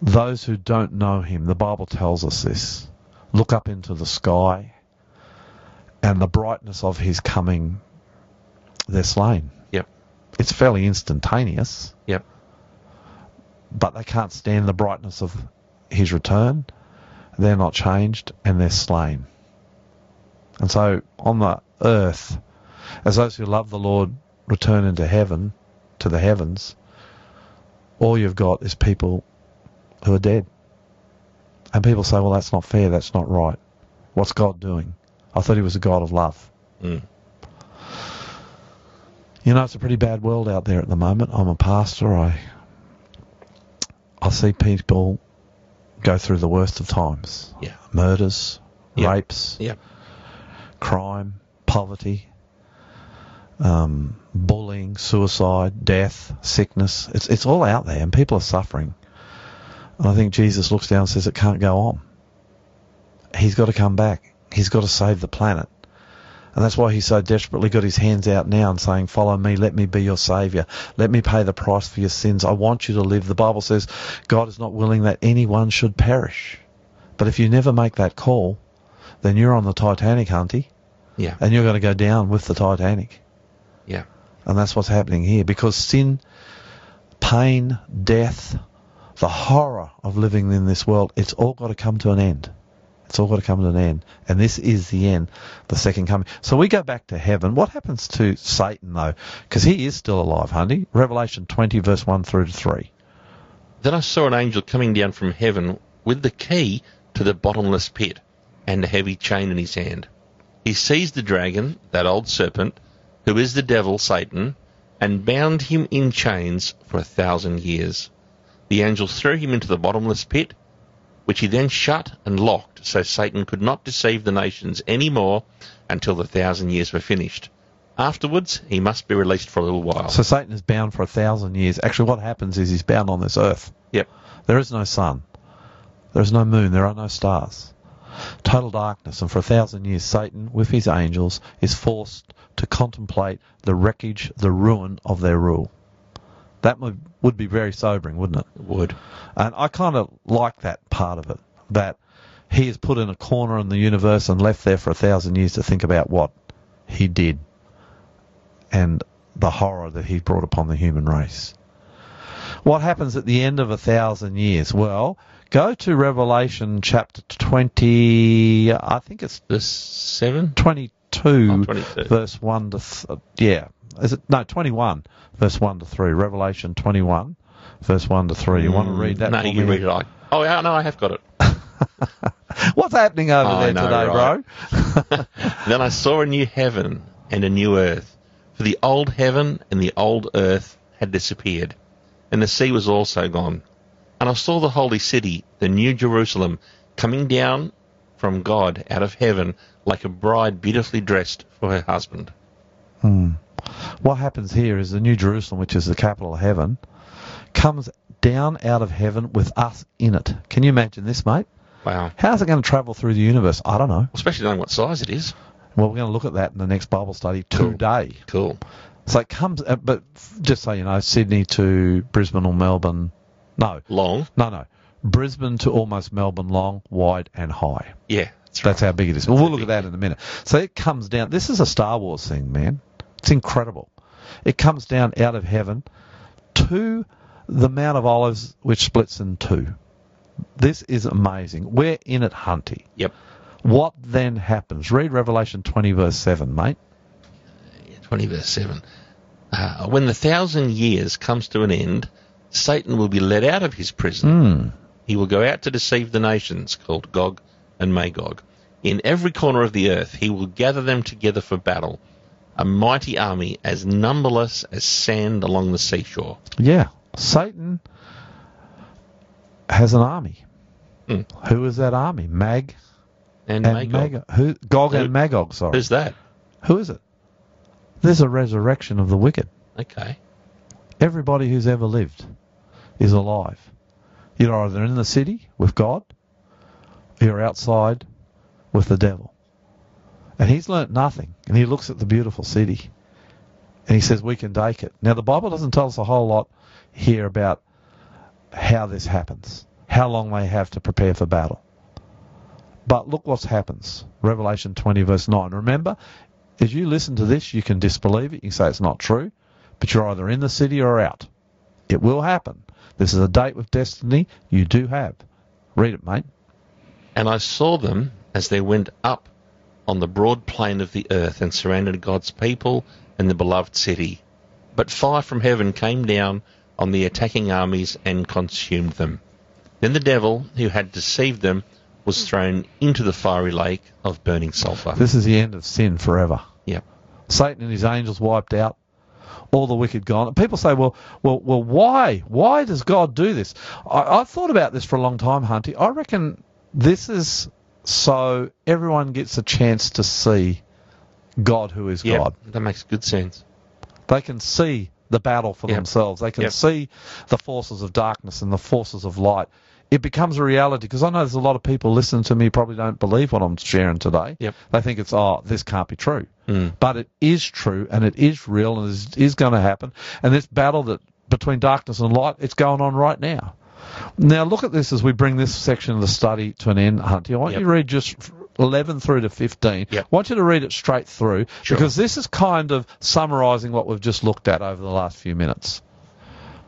those who don't know him, the Bible tells us this, look up into the sky and the brightness of his coming, they're slain. Yep. It's fairly instantaneous, Yep. but they can't stand the brightness of his return. They're not changed and they're slain. And so on the earth, as those who love the Lord return into heaven, to the heavens, all you've got is people who are dead. And people say, well, that's not fair, that's not right. What's God doing? I thought he was a God of love. Mm. You know, it's a pretty bad world out there at the moment. I'm a pastor. I I see people go through the worst of times. Yeah. Murders, Yep. rapes, Yep. crime, poverty, um, bullying, suicide, death, sickness. It's it's all out there, and people are suffering. And I think Jesus looks down and says it can't go on. He's got to come back. He's got to save the planet. And that's why he's so desperately got his hands out now and saying, Follow me, let me be your saviour. Let me pay the price for your sins. I want you to live. The Bible says God is not willing that anyone should perish. But if you never make that call, then you're on the Titanic, Hunty Yeah. and you're going to go down with the Titanic. Yeah. And that's what's happening here because sin, pain, death, the horror of living in this world, it's all got to come to an end. It's all got to come to an end. And this is the end, the second coming. So we go back to heaven. What happens to Satan, though? Because he is still alive, Hunty. Revelation 20, verse 1 through to 3. Then I saw an angel coming down from heaven with the key to the bottomless pit and a heavy chain in his hand. He seized the dragon, that old serpent, who is the devil, Satan, and bound him in chains for a thousand years. The angels threw him into the bottomless pit, which he then shut and locked so Satan could not deceive the nations any more until the thousand years were finished. Afterwards, he must be released for a little while. So Satan is bound for a thousand years. Actually, what happens is he's bound on this earth. Yep. There is no sun. There is no moon. There are no stars. Total darkness. And for a thousand years, Satan, with his angels, is forced to contemplate the wreckage, the ruin of their rule. That would, would be very sobering, wouldn't it? It Would. And I kind of like that part of it. That he is put in a corner in the universe and left there for a thousand years to think about what he did and the horror that he brought upon the human race. What happens at the end of a thousand years? Well, go to Revelation chapter 20, I think it's The seven? 22, Oh, 22. verse 1 to, th- yeah. Is it, no, 21, verse 1 to 3. Revelation 21, verse 1 to 3. You want to hmm, read that? No, you read it. I, oh, yeah, no, I have got it. What's happening over I there know, today, right? bro? Then I saw a new heaven and a new earth, for the old heaven and the old earth had disappeared, and the sea was also gone. And I saw the holy city, the new Jerusalem, coming down from God out of heaven like a bride beautifully dressed for her husband. Hmm. What happens here is the New Jerusalem, which is the capital of heaven, comes down out of heaven with us in it. Can you imagine this, mate? Wow. How's it going to travel through the universe? I don't know. Especially knowing what size it is. Well, we're going to look at that in the next Bible study today. Cool. So it comes, uh, but just so you know, Sydney to Brisbane or Melbourne. No, Long. no, no. Brisbane to almost Melbourne long, wide, and high. Yeah. That's right. That's how big it is. Well, we'll look at that in a minute. So it comes down. This is a Star Wars thing, man. It's incredible. It comes down out of heaven to the Mount of Olives, which splits in two. This is amazing. We're in it, Hunty. Yep. What then happens? Read Revelation 20, verse 7, mate. 20 verse 7. Uh, when the thousand years comes to an end, Satan will be let out of his prison. Hmm. He will go out to deceive the nations, called Gog and Magog. In every corner of the earth, he will gather them together for battle, a mighty army as numberless as sand along the seashore. Yeah. Satan has an army. Hmm. Who is that army? Mag And, and Magog. Magog. Who? Gog Who- and Magog, sorry. Who's that? Who is it? There's a resurrection of the wicked. Okay. Everybody who's ever lived is alive. You're either in the city with God, or you're outside with the devil. And he's learnt nothing. And he looks at the beautiful city and he says, We can take it. Now, the Bible doesn't tell us a whole lot here about how this happens, how long they have to prepare for battle. But look what happens. Revelation 20, verse 9. Remember, as you listen to this, you can disbelieve it. You can say it's not true, but you're either in the city or out. It will happen. This is a date with destiny you do have. Read it, mate. And I saw them as they went up on the broad plain of the earth and surrounded God's people and the beloved city. But fire from heaven came down on the attacking armies and consumed them. Then the devil, who had deceived them, was thrown into the fiery lake of burning sulphur. This is the end of sin forever. Yep. Satan and his angels wiped out. All the wicked gone. People say, well, well, well, why? Why does God do this? I, I've thought about this for a long time, Hunty. I reckon this is so everyone gets a chance to see God who is Yep, God. That makes good sense. They can see the battle for Yep. themselves. They can Yep. see the forces of darkness and the forces of light. It becomes a reality because I know there's a lot of people listening to me probably don't believe what I'm sharing today. Yep. They think it's oh this can't be true, Mm. but it is true and it is real and it is, is going to happen. And this battle that between darkness and light, it's going on right now. Now look at this as we bring this section of the study to an end, Hunty. I want Yep. you to read just 11 through to 15. Yep. I want you to read it straight through Sure. because this is kind of summarising what we've just looked at over the last few minutes.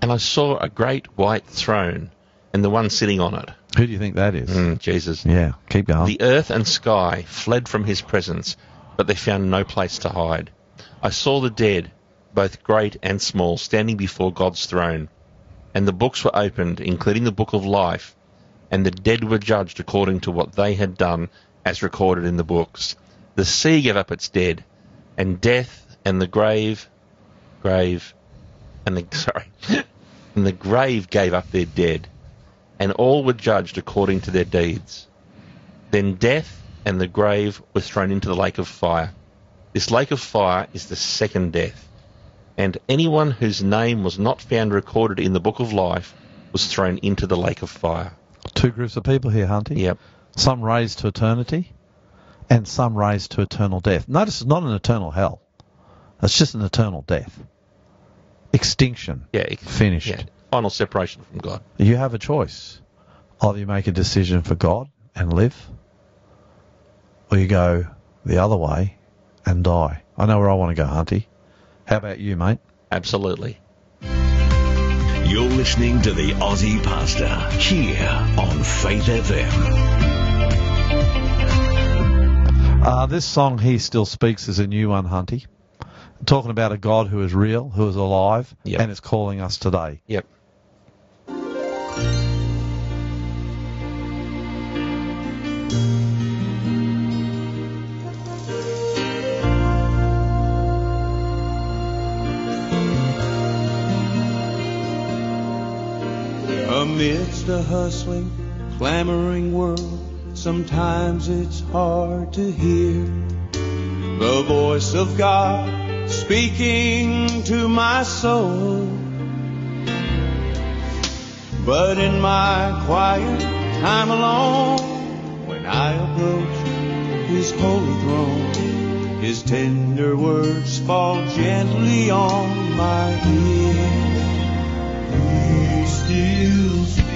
And I saw a great white throne and the one sitting on it. Who do you think that is? Mm, Jesus. Yeah, keep going. The earth and sky fled from his presence, but they found no place to hide. I saw the dead, both great and small, standing before God's throne. And the books were opened, including the book of life. and the dead were judged according to what they had done, as recorded in the books. The sea gave up its dead, and death and the grave, grave, and the sorry, and the grave gave up their dead, and all were judged according to their deeds. Then death and the grave were thrown into the lake of fire. This lake of fire is the second death, and anyone whose name was not found recorded in the book of life was thrown into the lake of fire. Two groups of people here, Hunty. Yep. Some raised to eternity, and some raised to eternal death. Notice it's not an eternal hell. It's just an eternal death. Extinction. Yeah. it- Finished. Yeah. Final separation from God. You have a choice. Either you make a decision for God and live, or you go the other way and die. I know where I want to go, Hunty. How about you, mate? Absolutely. You're listening to the Aussie Pastor here on Faith FM. Uh, this song, He Still Speaks, is a new one, Hunty. Talking about a God who is real, who is alive, Yep. and is calling us today. Yep. Amidst a hustling, clamoring world, sometimes it's hard to hear the voice of God speaking to my soul. But in my quiet time alone, when I approach His holy throne, His tender words fall gently on my ear. He still speaks.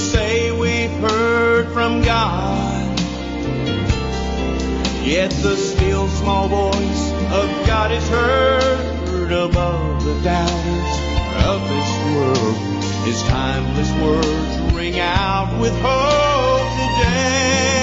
say we've heard from God. Yet the still small voice of God is heard above the doubters of this world. His timeless words ring out with hope today.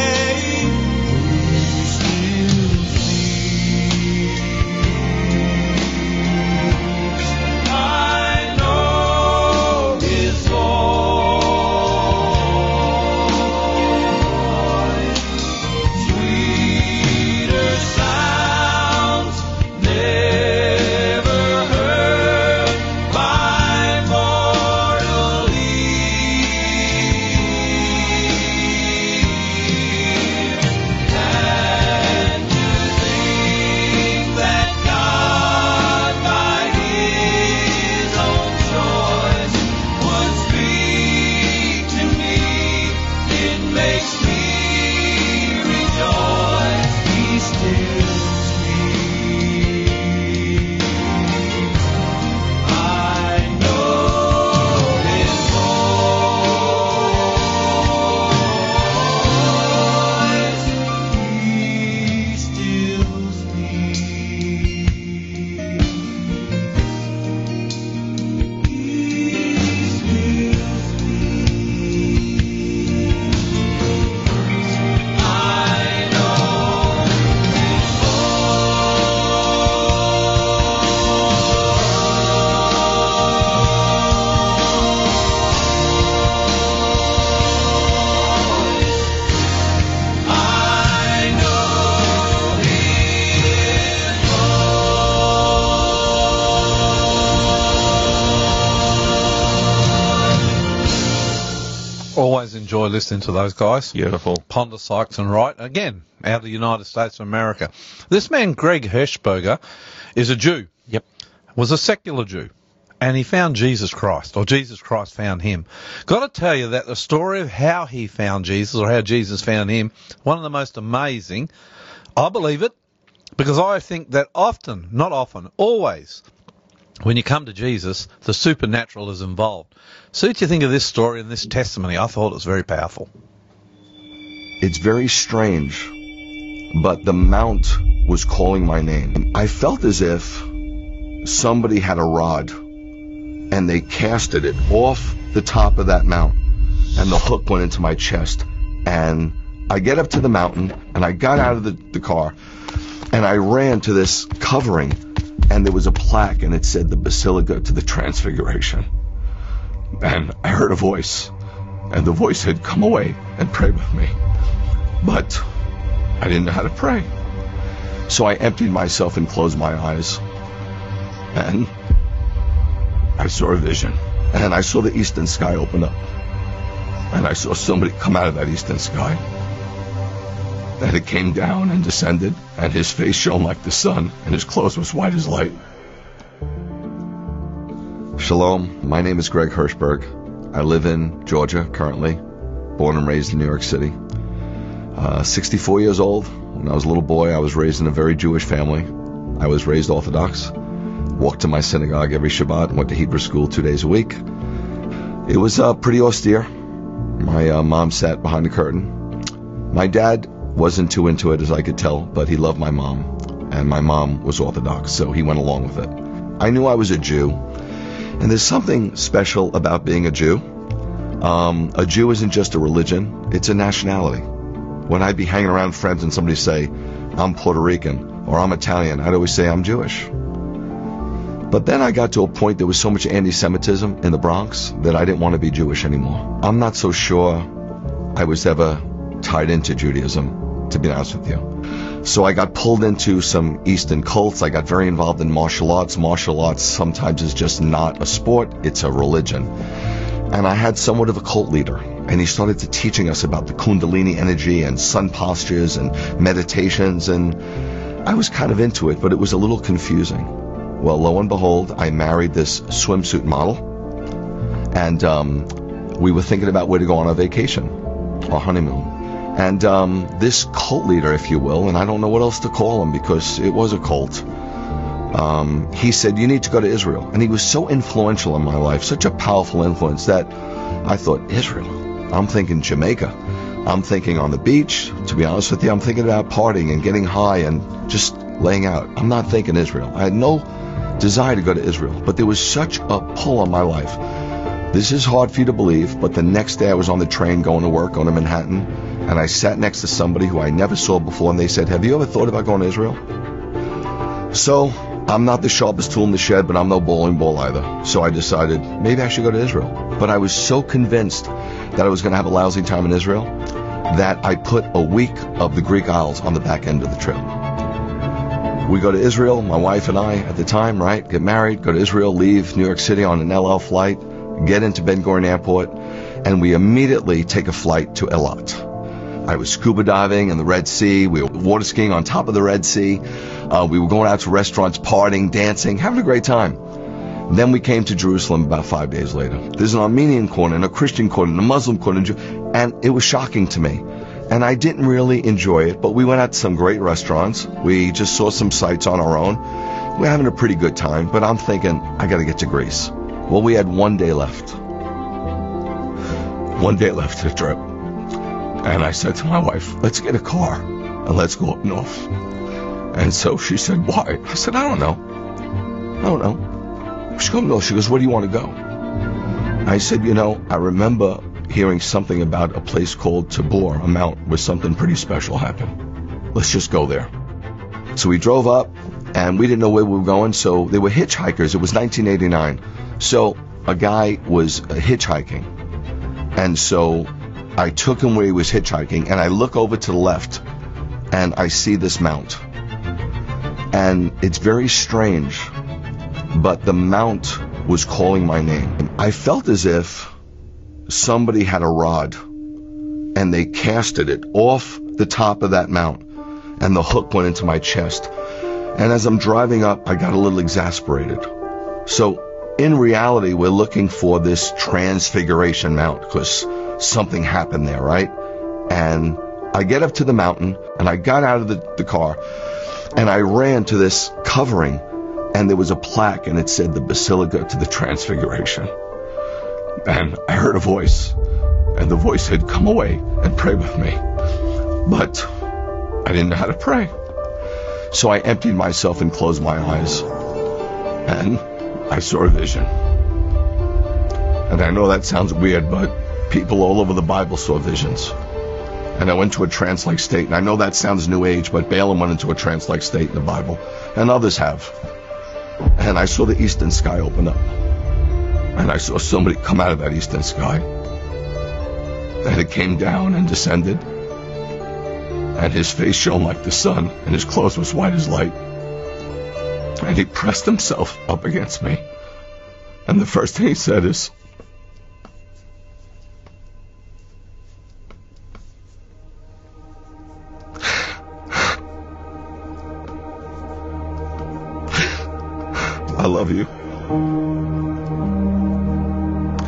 Enjoy listening to those guys. Beautiful. Ponder Sykes and Wright, again, out of the United States of America. This man, Greg Hirschberger, is a Jew. Yep. Was a secular Jew. And he found Jesus Christ, or Jesus Christ found him. Got to tell you that the story of how he found Jesus, or how Jesus found him, one of the most amazing. I believe it, because I think that often, not often, always, when you come to Jesus, the supernatural is involved. So, what do you think of this story and this testimony? I thought it was very powerful. It's very strange, but the mount was calling my name. I felt as if somebody had a rod and they casted it off the top of that mount and the hook went into my chest and I get up to the mountain and I got out of the, the car and I ran to this covering and there was a plaque and it said the Basilica to the Transfiguration. And I heard a voice and the voice said, come away and pray with me. But I didn't know how to pray. So I emptied myself and closed my eyes. And I saw a vision. And I saw the eastern sky open up. And I saw somebody come out of that eastern sky. And it came down and descended, and his face shone like the sun, and his clothes was white as light. Shalom, my name is Greg Hershberg. I live in Georgia currently, born and raised in New York City. Uh, 64 years old. When I was a little boy, I was raised in a very Jewish family. I was raised Orthodox, walked to my synagogue every Shabbat, and went to Hebrew school two days a week. It was uh, pretty austere. My uh, mom sat behind the curtain. My dad wasn't too into it, as I could tell, but he loved my mom, and my mom was Orthodox, so he went along with it. I knew I was a Jew, and there's something special about being a Jew. Um, a Jew isn't just a religion, it's a nationality. When I'd be hanging around friends and somebody say, I'm Puerto Rican or I'm Italian, I'd always say I'm Jewish. But then I got to a point there was so much anti-Semitism in the Bronx that I didn't want to be Jewish anymore. I'm not so sure I was ever tied into Judaism, to be honest with you. So I got pulled into some Eastern cults. I got very involved in martial arts. Martial arts sometimes is just not a sport, it's a religion. And I had somewhat of a cult leader. And he started to teaching us about the Kundalini energy and sun postures and meditations. And I was kind of into it, but it was a little confusing. Well, lo and behold, I married this swimsuit model. And um, we were thinking about where to go on our vacation, our honeymoon. And um, this cult leader, if you will, and I don't know what else to call him because it was a cult, um, he said, You need to go to Israel. And he was so influential in my life, such a powerful influence that I thought, Israel. I'm thinking Jamaica. I'm thinking on the beach. To be honest with you, I'm thinking about partying and getting high and just laying out. I'm not thinking Israel. I had no desire to go to Israel, but there was such a pull on my life. This is hard for you to believe, but the next day I was on the train going to work, going to Manhattan, and I sat next to somebody who I never saw before, and they said, Have you ever thought about going to Israel? So I'm not the sharpest tool in the shed, but I'm no bowling ball either. So I decided maybe I should go to Israel. But I was so convinced that I was going to have a lousy time in Israel that I put a week of the Greek Isles on the back end of the trip. We go to Israel, my wife and I at the time, right? Get married, go to Israel, leave New York City on an El Al flight, get into Ben Gurion Airport, and we immediately take a flight to Eilat. I was scuba diving in the Red Sea. We were water skiing on top of the Red Sea. Uh, we were going out to restaurants, partying, dancing, having a great time. Then we came to Jerusalem about five days later. There's an Armenian corner and a Christian corner and a Muslim corner, and it was shocking to me. And I didn't really enjoy it, but we went out to some great restaurants. We just saw some sights on our own. We're having a pretty good time, but I'm thinking, I gotta get to Greece. Well, we had one day left. One day left to the trip. And I said to my wife, let's get a car and let's go up north. And so she said, why? I said, I don't know. I don't know. She goes, no. She goes, where do you want to go? I said, you know, I remember hearing something about a place called Tabor, a mount where something pretty special happened. Let's just go there. So we drove up and we didn't know where we were going. So they were hitchhikers. It was 1989. So a guy was uh, hitchhiking. And so I took him where he was hitchhiking and I look over to the left and I see this mount. And it's very strange, but the mount was calling my name. I felt as if somebody had a rod and they casted it off the top of that mount and the hook went into my chest. And as I'm driving up, I got a little exasperated. So in reality, we're looking for this transfiguration mount because something happened there, right? And I get up to the mountain and I got out of the, the car and I ran to this covering and there was a plaque and it said the Basilica to the Transfiguration. And I heard a voice and the voice said, come away and pray with me. But I didn't know how to pray. So I emptied myself and closed my eyes. And I saw a vision. And I know that sounds weird, but people all over the Bible saw visions. And I went to a trance-like state. And I know that sounds new age, but Balaam went into a trance-like state in the Bible. And others have. And I saw the eastern sky open up. And I saw somebody come out of that eastern sky. And it came down and descended. And his face shone like the sun, and his clothes was white as light. And he pressed himself up against me. And the first thing he said is,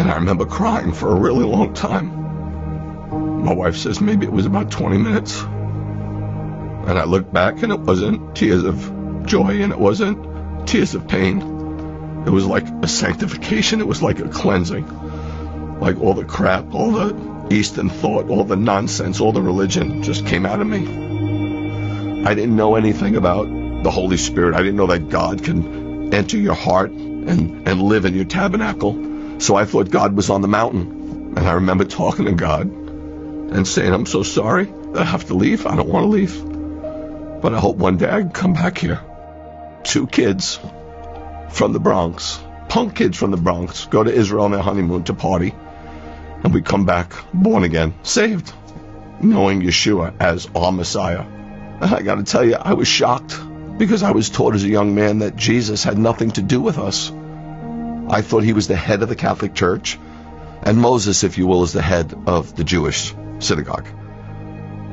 And I remember crying for a really long time. My wife says maybe it was about 20 minutes. And I looked back and it wasn't tears of joy and it wasn't tears of pain. It was like a sanctification. It was like a cleansing. Like all the crap, all the Eastern thought, all the nonsense, all the religion just came out of me. I didn't know anything about the Holy Spirit. I didn't know that God can enter your heart and, and live in your tabernacle. So I thought God was on the mountain. And I remember talking to God and saying, I'm so sorry. I have to leave. I don't want to leave. But I hope one day I can come back here. Two kids from the Bronx, punk kids from the Bronx, go to Israel on their honeymoon to party. And we come back born again, saved, knowing Yeshua as our Messiah. And I got to tell you, I was shocked because I was taught as a young man that Jesus had nothing to do with us. I thought he was the head of the Catholic Church, and Moses, if you will, is the head of the Jewish synagogue.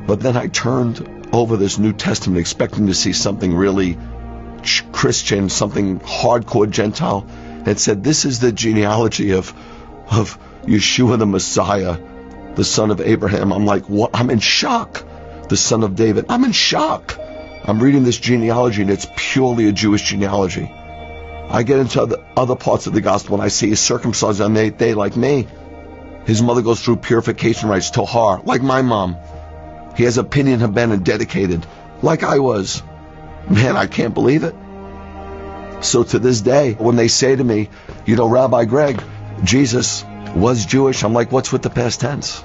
But then I turned over this New Testament expecting to see something really Christian, something hardcore Gentile. And said, this is the genealogy of, of Yeshua the Messiah, the son of Abraham. I'm like, what? I'm in shock. The son of David. I'm in shock. I'm reading this genealogy and it's purely a Jewish genealogy. I get into other, parts of the gospel and I see he's circumcised on the eighth day like me. His mother goes through purification rites, Tohar, like my mom. He has a Pidyon HaBen and dedicated, like I was. Man, I can't believe it. So to this day, when they say to me, you know, Rabbi Greg, Jesus was Jewish, I'm like, what's with the past tense?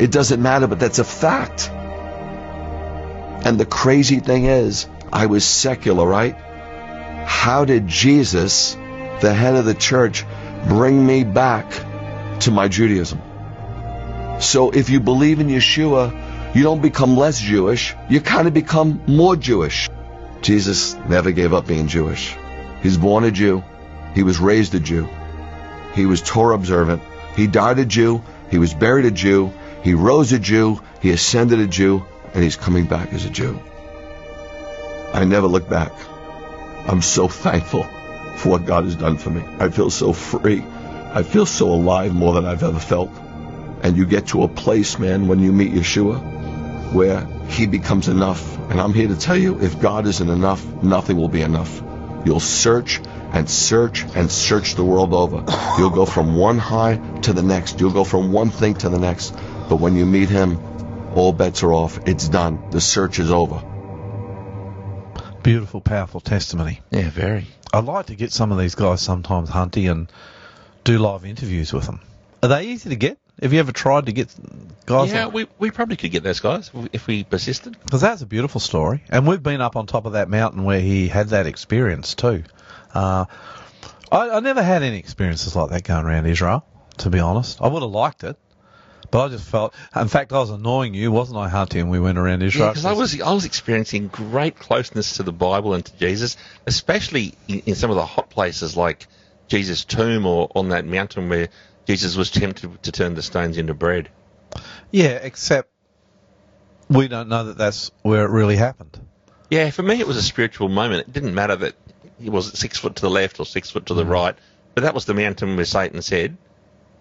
It doesn't matter, but that's a fact. And the crazy thing is, I was secular, right? How did Jesus, the head of the church, bring me back to my Judaism? So if you believe in Yeshua, you don't become less Jewish, you kind of become more Jewish. Jesus never gave up being Jewish. He's born a Jew. He was raised a Jew. He was Torah observant. He died a Jew. He was buried a Jew. He rose a Jew. He ascended a Jew. And he's coming back as a Jew. I never look back. I'm so thankful for what God has done for me. I feel so free. I feel so alive more than I've ever felt. And you get to a place, man, when you meet Yeshua, where he becomes enough. And I'm here to tell you, if God isn't enough, nothing will be enough. You'll search and search and search the world over. You'll go from one high to the next. You'll go from one thing to the next. But when you meet him, all bets are off. It's done. The search is over. Beautiful, powerful testimony. Yeah, very. I'd like to get some of these guys sometimes, Hunty, and do live interviews with them. Are they easy to get? Have you ever tried to get guys? Yeah, we, we probably could get those guys if we persisted. Because that's a beautiful story. And we've been up on top of that mountain where he had that experience too. Uh, I, I never had any experiences like that going around Israel, to be honest. I would have liked it. But I just felt, in fact, I was annoying you, wasn't I, Hunty? And we went around Israel. Yeah, because I was I was experiencing great closeness to the Bible and to Jesus, especially in, in some of the hot places like Jesus' tomb or on that mountain where Jesus was tempted to turn the stones into bread. Yeah, except we don't know that that's where it really happened. Yeah, for me it was a spiritual moment. It didn't matter that he was six foot to the left or six foot to the mm. right, but that was the mountain where Satan said,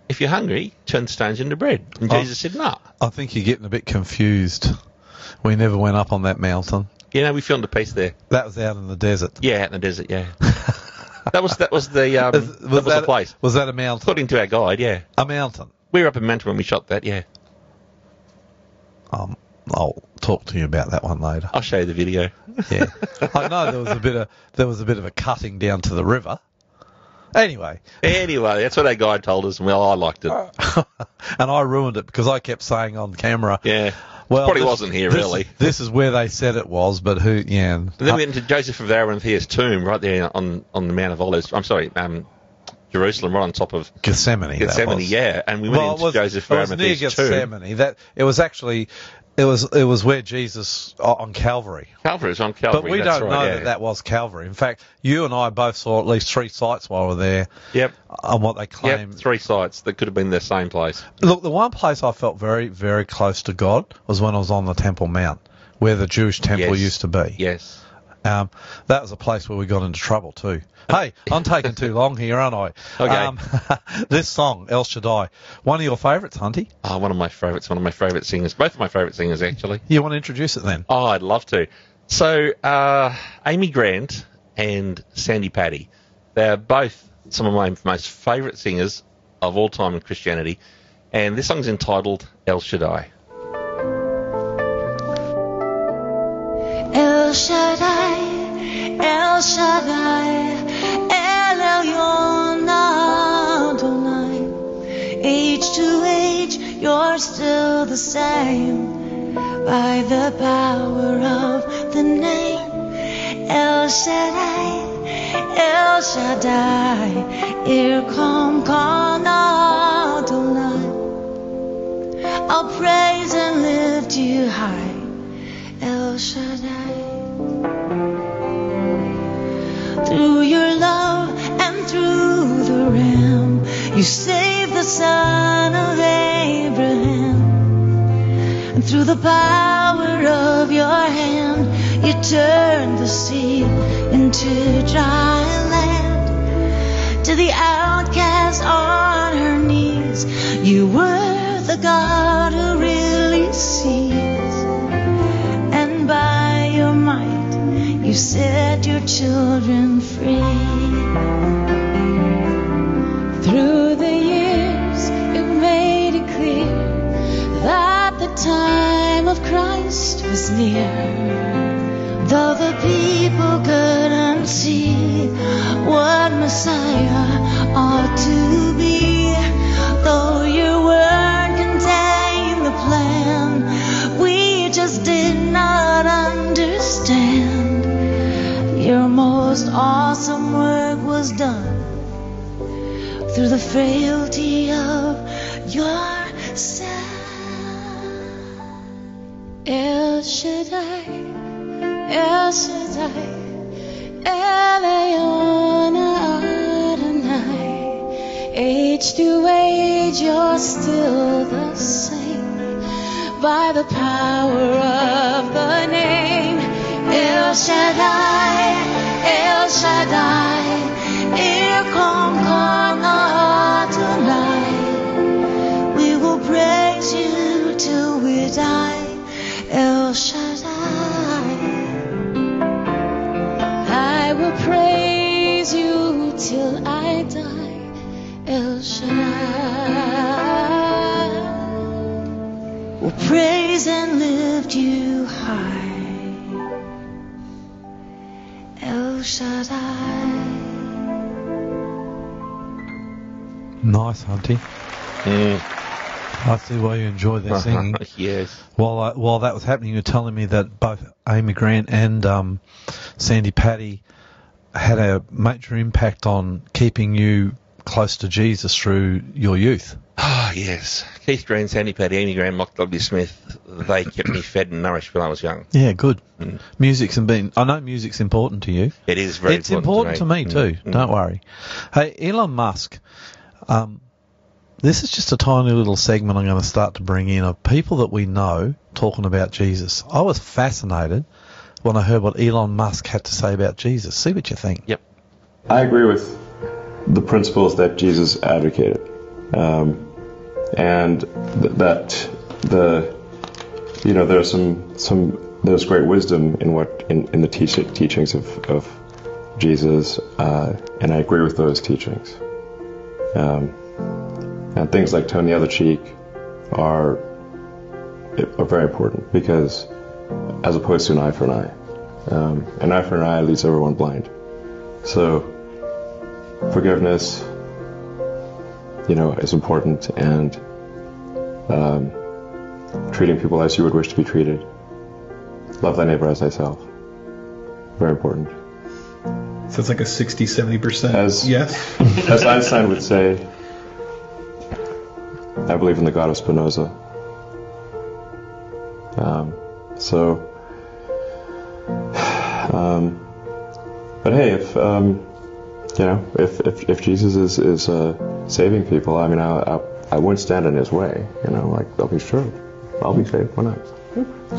"If you're hungry, turn the stones into bread." And Oh. Jesus said, "No." I think you're getting a bit confused. We never went up on that mountain. You know, we filmed a piece there. That was out in the desert. Yeah, out in the desert. Yeah, that was that was the um, Was, that was the place. Was that a mountain? According to our guide, yeah, A mountain. we were up in Mantua when we shot that. Yeah, Um, I'll talk to you about that one later. I'll show you the video. Yeah, I know there was a bit of there was a bit of a cutting down to the river. Anyway, Anyway, that's what our guide told us, and well, I liked it. and I ruined it because I kept saying on camera. Yeah, Well, probably this- wasn't here this- really. This is where they said it was, but who? Yeah. And then we went into Joseph of Arimathea's tomb right there on, on the Mount of Olives. I'm sorry, um, Jerusalem, right on top of Gethsemane. that Gethsemane. Yeah, and we went well, into was, Joseph of Arimathea's tomb. Gethsemane. That it was actually, it was it was where Jesus uh, on Calvary. Calvary is on Calvary. But we don't right, know yeah. that that was Calvary. In fact, you and I both saw at least three sites while we were there Yep. on what they claim. Yep. Three sites that could have been the same place. Look, the one place I felt very, very close to God was when I was on the Temple Mount, where the Jewish temple Yes. used to be. Yes. Um, that was a place where we got into trouble too. Hey, I'm taking too long here, aren't I? Okay. Um, this song, El Shaddai, one of your favourites, Hunty. Oh, one of my favourites. One of my favourite singers. Both of my favourite singers, actually. You want to introduce it then? Oh, I'd love to. So, uh, Amy Grant and Sandi Patty, they're both some of my most favourite singers of all time in Christianity, and this song's entitled El Shaddai. El Shaddai, El Shaddai, El Elyon Adonai. Age to age, you're still the same. By the power of the name, El Shaddai, El Shaddai, Irkom Kan Adonai. I'll praise and lift you high. El Shaddai. Through your love and through the Ram, you saved the son of Abraham. And through the power of your hand, you turned the sea into dry land. To the outcast on her knees, you were the God who really sees and by you set your children free. Through the years, you've made it clear that the time of Christ was near. Though the people couldn't see what Messiah ought to be, most awesome work was done through the frailty of your son. El Shaddai, El Shaddai, Elyon Adonai. Age to age, you're still the same by the power of the name El Shaddai, El Shaddai, Irkom Kan Adonai. We will praise you till we die, El Shaddai. I will praise you till I die, El Shaddai. We'll praise and lift you high, Nice, Hunty. Mm. I see why you enjoy their singing. yes. While I, while that was happening, you were telling me that both Amy Grant and um, Sandi Patty had a major impact on keeping you close to Jesus through your youth. Ah, yes. Keith Green, Sandi Patty, Amy Graham, Mock W. Smith, they kept me fed and nourished when I was young. Yeah, good. Music's been. I know music's important to you. It is very it's important to me, Mm, too. mm. Don't worry. Hey, Elon Musk. Um, This is just a tiny little segment I'm going to start to bring in of people that we know talking about Jesus. I was fascinated when I heard what Elon Musk had to say about Jesus. See what you think. Yep. I agree with the principles that Jesus advocated, um, and th- that the you know there's some some there's great wisdom in what in, in the teach- teachings of, of Jesus, uh, and I agree with those teachings. Um, and things like turn the other cheek are are very important because as opposed to an eye for an eye, um, an eye for an eye leaves everyone blind. So forgiveness, you know, is important, and um, treating people as you would wish to be treated. Love thy neighbor as thyself. Very important. So it's like a 60, 70% As- yes. As Einstein would say, I believe in the God of Spinoza. Um, so, um, but hey, if um, you know, if, if, if Jesus is is uh, saving people, I mean, I, I I wouldn't stand in His way. You know, like I'll be sure, I'll be saved. Why not?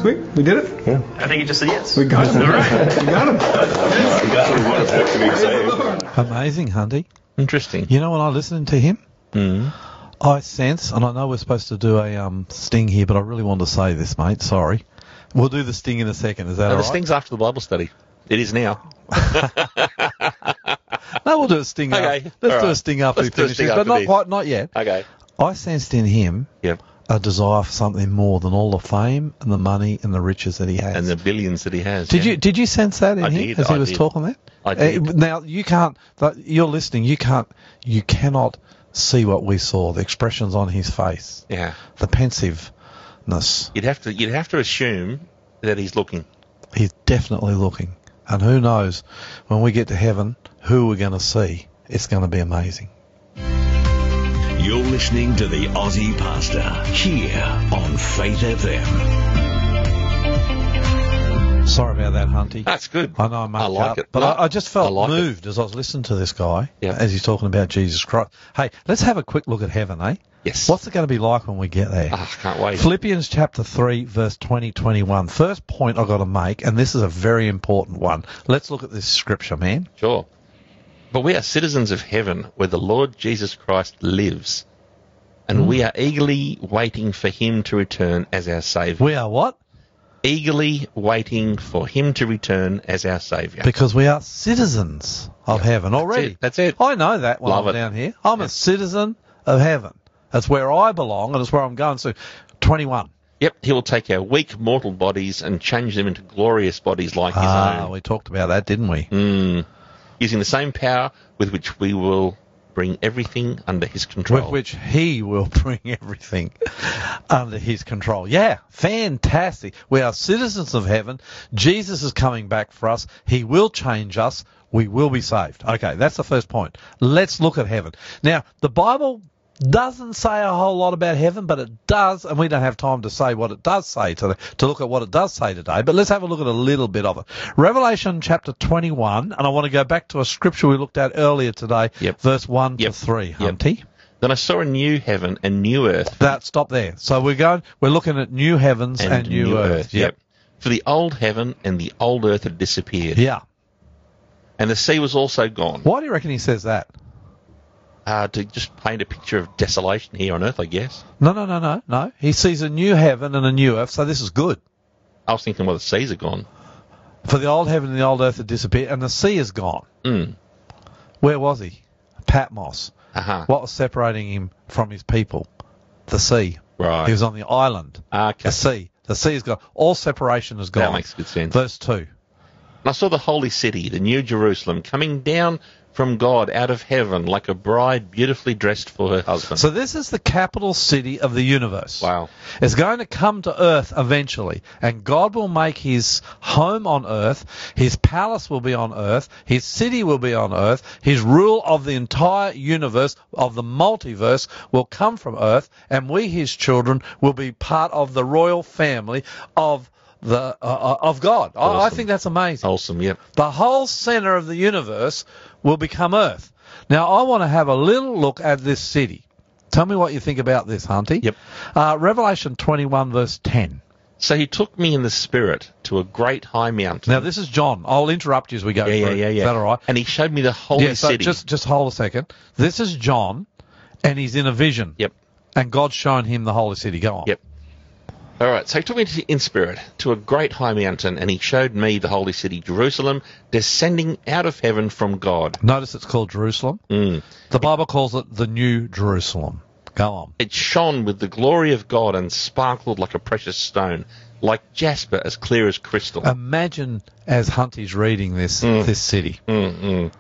Sweet, we did it. Yeah. I think you just said yes. We got him. All right. We got him. We got one to be saved. Amazing, Hunty. Interesting. You know when I listened to him, Mm. I sense, and I know we're supposed to do a um, sting here, but I really want to say this, mate. Sorry. We'll do the sting in a second. Is that No, all this right? thing's after the Bible study. It is now. No, we'll do a sting. Okay, After. Let's all do a sting after Let's we do a finish sting this, but not quite, not yet. Okay. I sensed in him Yep. a desire for something more than all the fame and the money and the riches that he has. And the billions that he has. Did yeah. you did you sense that in I him did, as he was did. talking that? I did. Uh, now you can't. You're listening. You can't. You cannot see what we saw. The expressions on his face. Yeah. The pensiveness. You'd have to. You'd have to assume that he's looking. He's definitely looking. And who knows when we get to heaven who we're going to see. It's going to be amazing. You're listening to the Aussie Pastor here on Faith FM. Sorry about that, Hunty. That's good. I know I mucked I like up, it. but No, I, I just felt I like it. moved as I was listening to this guy Yeah. as he's talking about Jesus Christ. Hey, let's have a quick look at heaven, eh? Yes. What's it going to be like when we get there? Ah, can't wait. Philippians chapter 3, verse 20, 21. First point I've got to make, and this is a very important one. Let's look at this scripture, man. Sure. But we are citizens of heaven where the Lord Jesus Christ lives. And Hmm. we are eagerly waiting for him to return as our Saviour. We are what? Eagerly waiting for him to return as our Saviour. Because we are citizens of heaven already. it, that's it. I know that when Love I'm it. down here. I'm a citizen of heaven. That's where I belong, and it's where I'm going. So, 21. Yep, he will take our weak mortal bodies and change them into glorious bodies like his Ah, own. we talked about that, didn't we? Mm. Using the same power with which we will bring everything under his control. With which he will bring everything under his control. Yeah, fantastic. We are citizens of heaven. Jesus is coming back for us. He will change us. We will be saved. Okay, that's the first point. Let's look at heaven. Now, the Bible doesn't say a whole lot about heaven, but it does, and we don't have time to say what it does say today, to look at what it does say today, but let's have a look at a little bit of it. Revelation chapter 21, and I want to go back to a scripture we looked at earlier today, Yep. verse 1 Yep. to 3, Yep. Hunty. Then I saw a new heaven and new earth. That stop there. So we're going. We're looking at new heavens and, new, earth. Yep. For the old heaven and the old earth had disappeared. Yeah. And the sea was also gone. Why do you reckon he says that? Uh, to just paint a picture of desolation here on earth, I guess. No, no, no, no, no. He sees a new heaven and a new earth. So this is good. I was thinking, well, the seas are gone. For the old heaven and the old earth had disappeared, and the sea is gone. Mm. Where was he? Patmos. Uh-huh. What was separating him from his people? The sea. Right. He was on the island. Okay. The sea. The sea is gone. All separation is gone. That makes good sense. Verse two. And I saw the holy city, the new Jerusalem, coming down from God out of heaven like a bride beautifully dressed for her husband. So this is the capital city of the universe. wow. It's going to come to earth eventually, and God will make his home on earth, his palace will be on earth, his city will be on earth, his rule of the entire universe, of the multiverse, will come from earth, and we, his children, will be part of the royal family of the uh, of God. I, I think that's amazing. Wholesome, yep. The whole center of the universe will become Earth. Now, I want to have a little look at this city. Tell me what you think about this, Hunty. Yep. Uh, Revelation 21 verse 10. So he took me in the spirit to a great high mountain. Now this is John. I'll interrupt you as we go yeah, yeah, through. yeah, yeah. Is that all right? And he showed me the holy yeah, so city. just just hold a second. This is John, and he's in a vision. Yep. And God's shown him the holy city. Go on. Yep. All right, so he took me to, in spirit to a great high mountain, and he showed me the holy city, Jerusalem, descending out of heaven from God. Notice it's called Jerusalem. Mm. The Bible calls it the New Jerusalem. Go on. It shone with the glory of God and sparkled like a precious stone, like jasper, as clear as crystal. Imagine as Hunty's reading this this city. Mm, mm.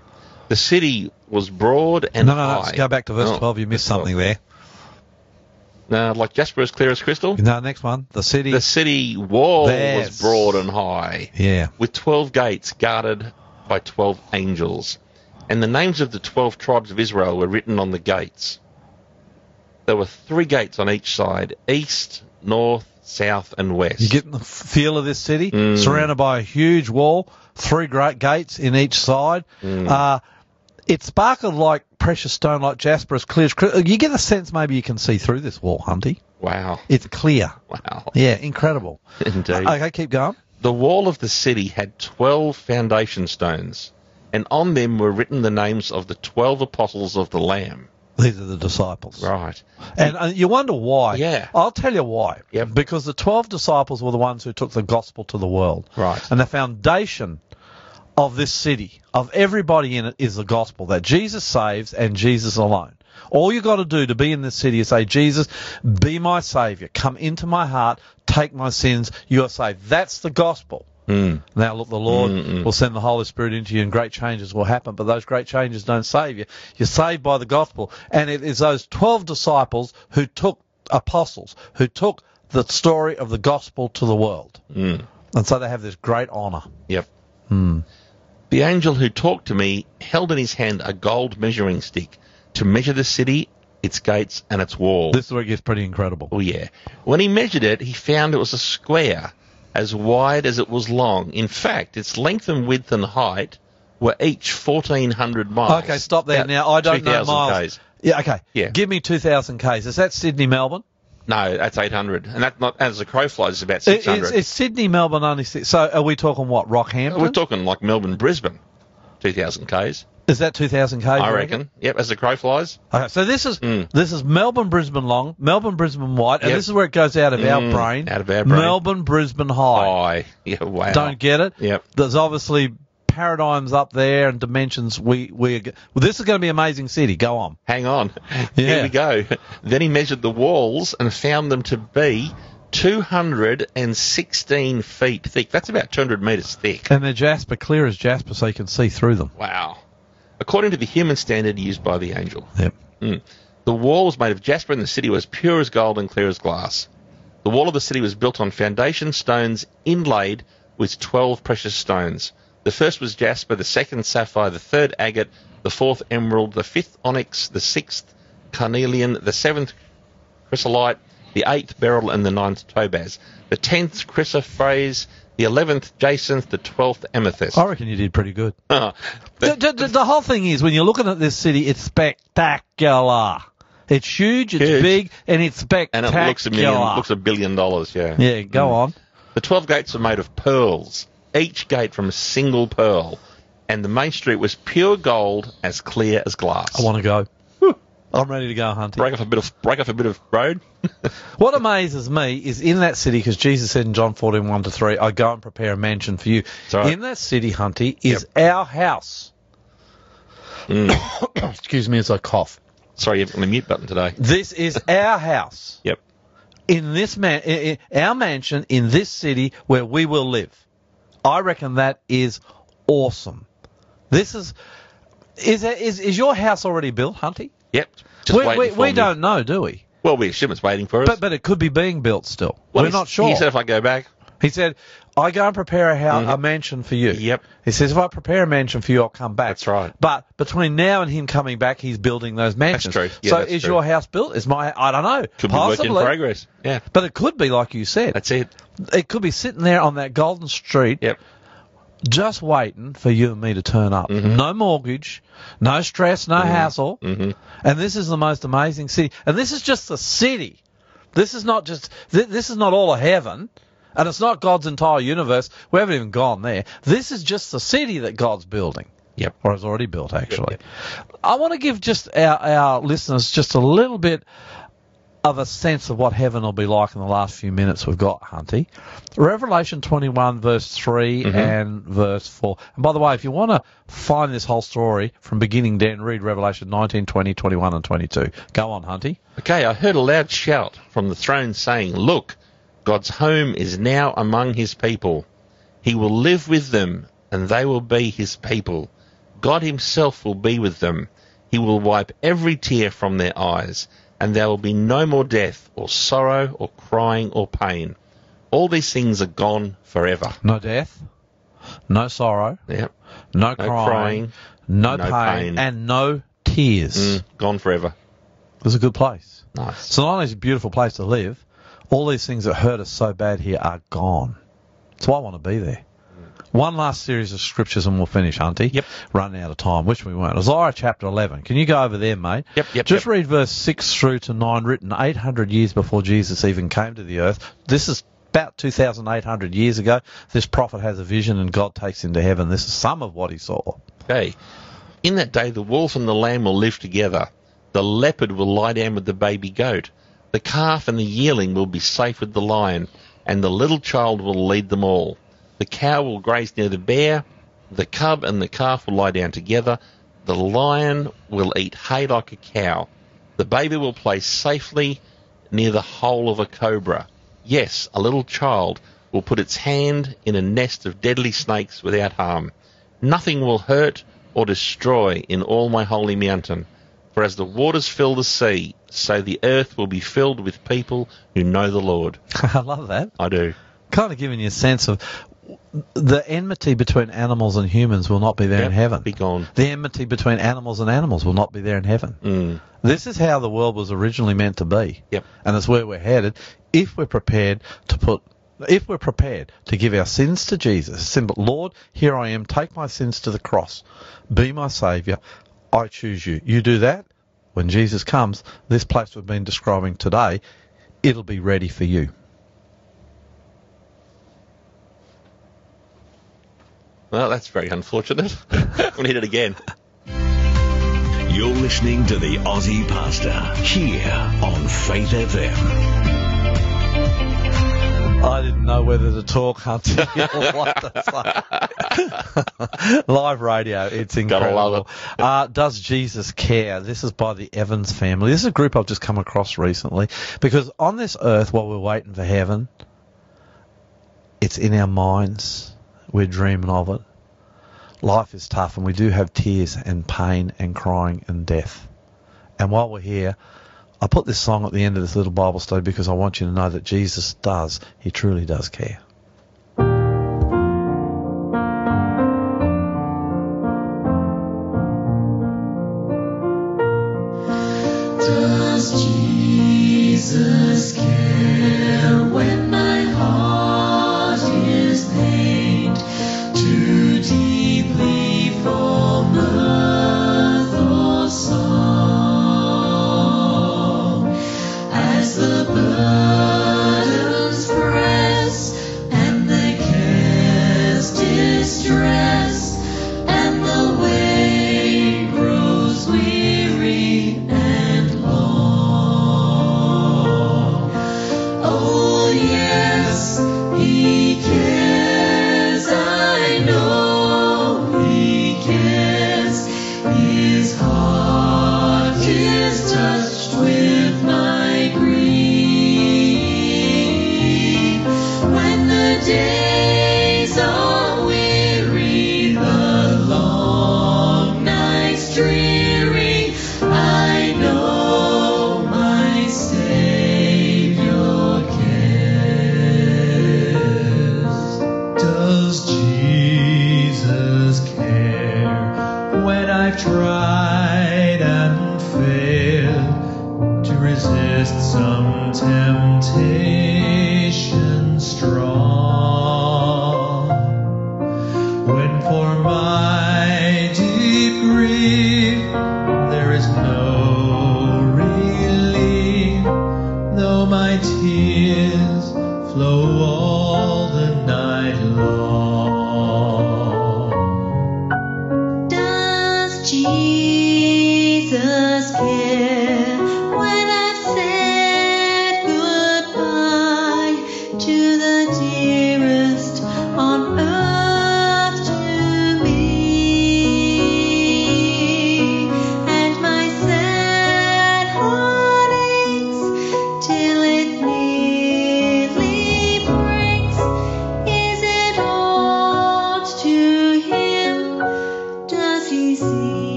The city was broad and no, no, no. high. Let's go back to verse Oh. 12. You missed something there. No, like jasper, as clear as crystal. No, next one. The city. The city wall There's- was broad and high. Yeah. with 12 gates guarded by 12 angels. And the names of the 12 tribes of Israel were written on the gates. There were three gates on each side east, north, south, and west. You getting the feel of this city? Mm. Surrounded by a huge wall, three great gates in each side. Mm. Uh, it sparkled like precious stone, like jasper, as clear as crystal. You get a sense maybe you can see through this wall, Hunty. Wow. It's clear. Wow. Yeah, incredible. Indeed. Okay, keep going. The wall of the city had 12 foundation stones, and on them were written the names of the 12 apostles of the Lamb. These are the disciples. Right. And uh, you wonder why. Yeah. I'll tell you why. Yep. Because the 12 disciples were the ones who took the gospel to the world. Right. And the foundation of this city, of everybody in it, is the gospel that Jesus saves and Jesus alone. All you got to do to be in this city is say, Jesus, be my savior. Come into my heart. Take my sins. You are saved. That's the gospel. Mm. Now, look, the Lord Mm-mm. will send the Holy Spirit into you and great changes will happen, but those great changes don't save you. You're saved by the gospel. And it is those 12 disciples who took apostles, who took the story of the gospel to the world. Mm. And so they have this great honour. Yep. Hmm. The angel who talked to me held in his hand a gold measuring stick to measure the city, its gates, and its walls. This is where it gets pretty incredible. Oh, yeah. When he measured it, he found it was a square, as wide as it was long. In fact, its length and width and height were each 1,400 miles. Okay, stop there. Now, I don't know 2,000 miles. Ks. Yeah, okay. Yeah. Give me 2,000 Ks. Is that Sydney, Melbourne? No, that's 800. And that not as the crow flies, it's about 600. it's, it's Sydney, Melbourne only. Six, so are we talking what, Rockhampton? We're talking like Melbourne, Brisbane, 2,000 Ks. is that 2,000 Ks? I reckon. Yep, as the crow flies. Okay, so this is Mm. this is Melbourne Brisbane long, Melbourne Brisbane wide, and Yep. this is where it goes out of our Mm, brain. out of our brain. Melbourne Brisbane high. High. Yeah, wow. Don't get it? Yep. There's obviously paradigms up there and dimensions. We we well, this is going to be an amazing city. Go on. Hang on. Yeah. Here we go. Then he measured the walls and found them to be 216 feet thick. That's about 200 metres thick. And they're jasper, clear as jasper, so you can see through them. Wow. According to the human standard used by the angel. Yep. Mm. The wall was made of jasper and the city was pure as gold and clear as glass. The wall of the city was built on foundation stones inlaid with 12 precious stones. The first was jasper, the second sapphire, the third agate, the fourth emerald, the fifth onyx, the sixth carnelian, the seventh chrysolite, the eighth beryl, and the ninth topaz. The tenth chrysoprase, the eleventh jacinth, the twelfth amethyst. I reckon you did pretty good. Uh, The, the, the, the whole thing is when you're looking at this city, it's spectacular. It's huge, it's Huge. big, and it's spectacular. and it looks a million, looks a billion dollars. Yeah. yeah, go on. The 12 gates are made of pearls, each gate from a single pearl, and the main street was pure gold, as clear as glass. I want to go. I'm ready to go hunting. break off a bit of break off a bit of road. What amazes me is in that city, because Jesus said in John 14, 1 to 3, I go and prepare a mansion for you. right. In that city, Hunty, is our house. Mm. Excuse me as I cough. Sorry, you've got the mute button today. This is our house. Yep. In this man, i i our mansion in this city where we will live. I reckon that is awesome. This is is that, is is your house already built, Hunty? Yep. Just we we, we don't know, do we? Well, we assume it's waiting for us. But but it could be being built still. well, We're not sure. He said if I go back. He said, I go and prepare a house, Mhm. a mansion for you. Yep. He says, if I prepare a mansion for you, I'll come back. That's right. But between now and him coming back, he's building those mansions. That's true. Yeah, so that's is true. your house built? Is my, I don't know. Could be work in progress. Yeah. But it could be, like you said. That's it. It could be sitting there on that golden street, Yep. just waiting for you and me to turn up. No mortgage, no stress, no hassle. Mhm. And this is the most amazing city. And this is just the city. This is not just, th- this is not all of heaven. And it's not God's entire universe. We haven't even gone there. This is just the city that God's building. Yep. Or has already built, actually. I want to give just our, our listeners just a little bit of a sense of what heaven will be like in the last few minutes we've got, Hunty. Revelation 21, verse 3 Mhm. and verse 4. And by the way, if you want to find this whole story from beginning to end, read Revelation 19, 20, 21, and 22. Go on, Hunty. Okay, I heard a loud shout from the throne saying, Look, God's home is now among his people. He will live with them, and they will be his people. God himself will be with them. He will wipe every tear from their eyes, and there will be no more death, or sorrow, or crying, or pain. All these things are gone forever. No death, no sorrow, Yep. no, No crying, crying, no, no pain, pain. and no tears. Mm, gone forever. It was a good place. Nice. So not only is it a beautiful place to live, all these things that hurt us so bad here are gone. So I want to be there. One last series of scriptures and we'll finish, Hunty. Yep. Running out of time. Wish we weren't. Isaiah chapter 11. Can you go over there, mate? Yep, yep, Just yep. read verse 6 through to 9, written 800 years before Jesus even came to the earth. This is about 2,800 years ago. This prophet has a vision and God takes him to heaven. This is some of what he saw. Okay. In that day, the wolf and the lamb will live together. The leopard will lie down with the baby goat. The calf and the yearling will be safe with the lion, and the little child will lead them all. The cow will graze near the bear. The cub and the calf will lie down together. The lion will eat hay like a cow. The baby will play safely near the hole of a cobra. Yes, a little child will put its hand in a nest of deadly snakes without harm. Nothing will hurt or destroy in all my holy mountain. For as the waters fill the sea, so the earth will be filled with people who know the Lord. I love that. I do. Kind of giving you a sense of the enmity between animals and humans will not be there in heaven. Be gone. The enmity between animals and animals will not be there in heaven. Mm. This is how the world was originally meant to be. Yep. And it's where we're headed if we're prepared to put if we're prepared to give our sins to Jesus. Simple Lord, here I am, take my sins to the cross. Be my saviour. I choose you. You do that, when Jesus comes, this place we've been describing today, it'll be ready for you. Well, that's very unfortunate. we need it again. You're listening to the Aussie Pastor here on Faith FM. I didn't know whether to talk, Hunter, what to say. Live radio, it's incredible. Gotta love Uh, Does Jesus care? This is by the Evans family. This is a group I've just come across recently because on this earth, while we're waiting for heaven, it's in our minds. We're dreaming of it. Life is tough, and we do have tears and pain and crying and death. And while we're here, I put this song at the end of this little Bible study because I want you to know that Jesus does. He truly does care.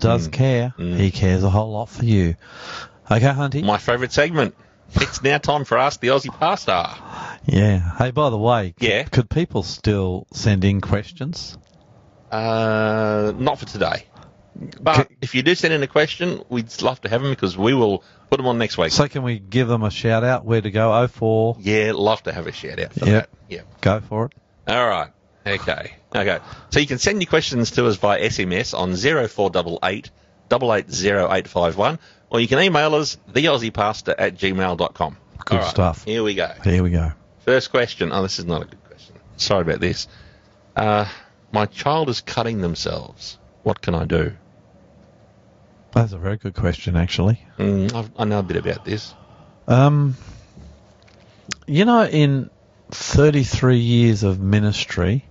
Does Mm. care. Mm. He cares a whole lot for you. Okay, Hunty? My favourite segment. It's now time for Ask the Aussie Pastor. Yeah. Hey, by the way, Yeah. could people still send in questions? Uh, not for today. But if you do send in a question, we'd love to have them because we will put them on next week. So can we give them a shout out? Where to go? 04. yeah, love to have a shout out that. Yeah. Go for it. All right. Okay. Okay. So you can send your questions to us by SMS on 0488 880851 or you can email us theaussiepastor at gmail.com. Good right, stuff. Here we go. Here we go. First question. Oh, this is not a good question. Sorry about this. Uh, my child is cutting themselves. What can I do? That's a very good question, actually. Mm, I know a bit about this. Um, you know, in 33 years of ministry,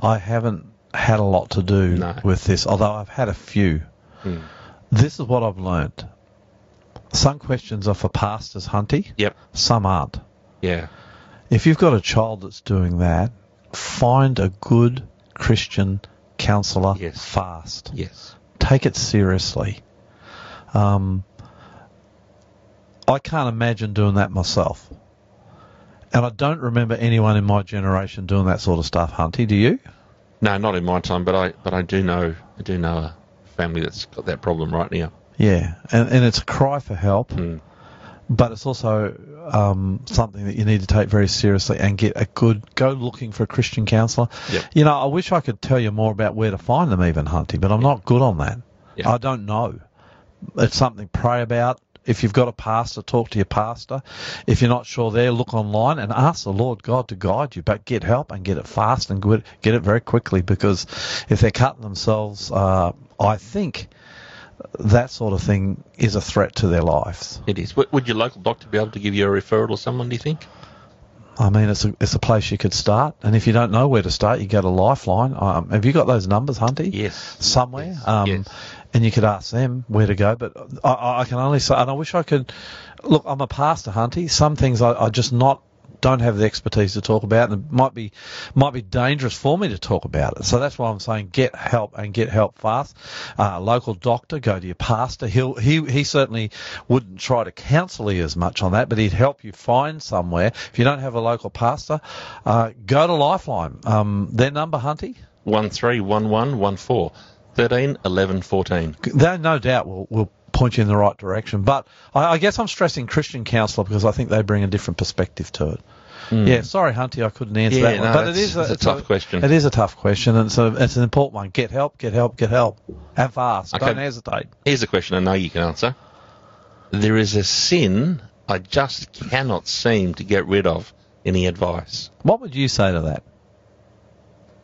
I haven't had a lot to do No. with this, although I've had a few. Mm. This is what I've learnt. Some questions are for pastors, Hunty. Yep. Some aren't. Yeah. If you've got a child that's doing that, find a good Christian counsellor Yes. fast. Yes. Take it seriously. Um, I can't imagine doing that myself. And I don't remember anyone in my generation doing that sort of stuff, Hunty. Do you? No, not in my time, but I but I do know I do know a family that's got that problem right now. Yeah. And, and it's a cry for help, Mm. but it's also um, something that you need to take very seriously and get a good, go looking for a Christian counsellor. Yep. You know, I wish I could tell you more about where to find them, even, Hunty, but I'm not good on that. Yeah. I don't know. It's something to pray about. If you've got a pastor, talk to your pastor. If you're not sure there, look online and ask the Lord God to guide you. But get help and get it fast and get get it very quickly because if they're cutting themselves, uh, I think that sort of thing is a threat to their lives. It is. Would, would your local doctor be able to give you a referral or someone? Do you think? I mean, it's a, it's a place you could start. And if you don't know where to start, you go to Lifeline. Um, have you got those numbers, Hunty? Yes. Somewhere. Yes. Um, Yes. And you could ask them where to go. But I- I, can only say, and I wish I could Look, I'm a pastor, Hunty. Some things I, I just not don't have the expertise to talk about, and it might be might be dangerous for me to talk about it. So that's why I'm saying get help and get help fast. Uh, local doctor, go to your pastor. He'll he he certainly wouldn't try to counsel you as much on that, but he'd help you find somewhere. If you don't have a local pastor, uh, go to Lifeline. Um, their number, Hunty. One three one one one four. 13, 11, 14. They no doubt will will point you in the right direction. But I, I guess I'm stressing Christian counsellor because I think they bring a different perspective to it. Yeah, sorry, Hunty, I couldn't answer. Yeah, that one. no, but it is a, it's a tough question. It is a tough question, and so it's an important one. Get help, get help, get help, and fast. Okay. Don't hesitate. Here's a question I know you can answer. There is a sin I just cannot seem to get rid of. Any advice? What would you say to that?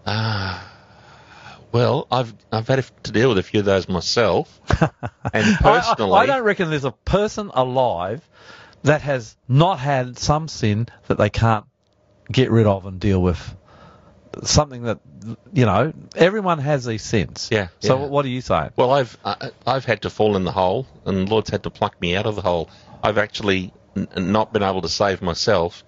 Ah, well, I've I've had to deal with a few of those myself, and personally, I, I, I don't reckon there's a person alive that has not had some sin that they can't get rid of and deal with. Something that you know, everyone has these sins. Yeah, So yeah. what are you saying? Well, I've I, I've had to fall in the hole, and the Lord's had to pluck me out of the hole. I've actually n- not been able to save myself.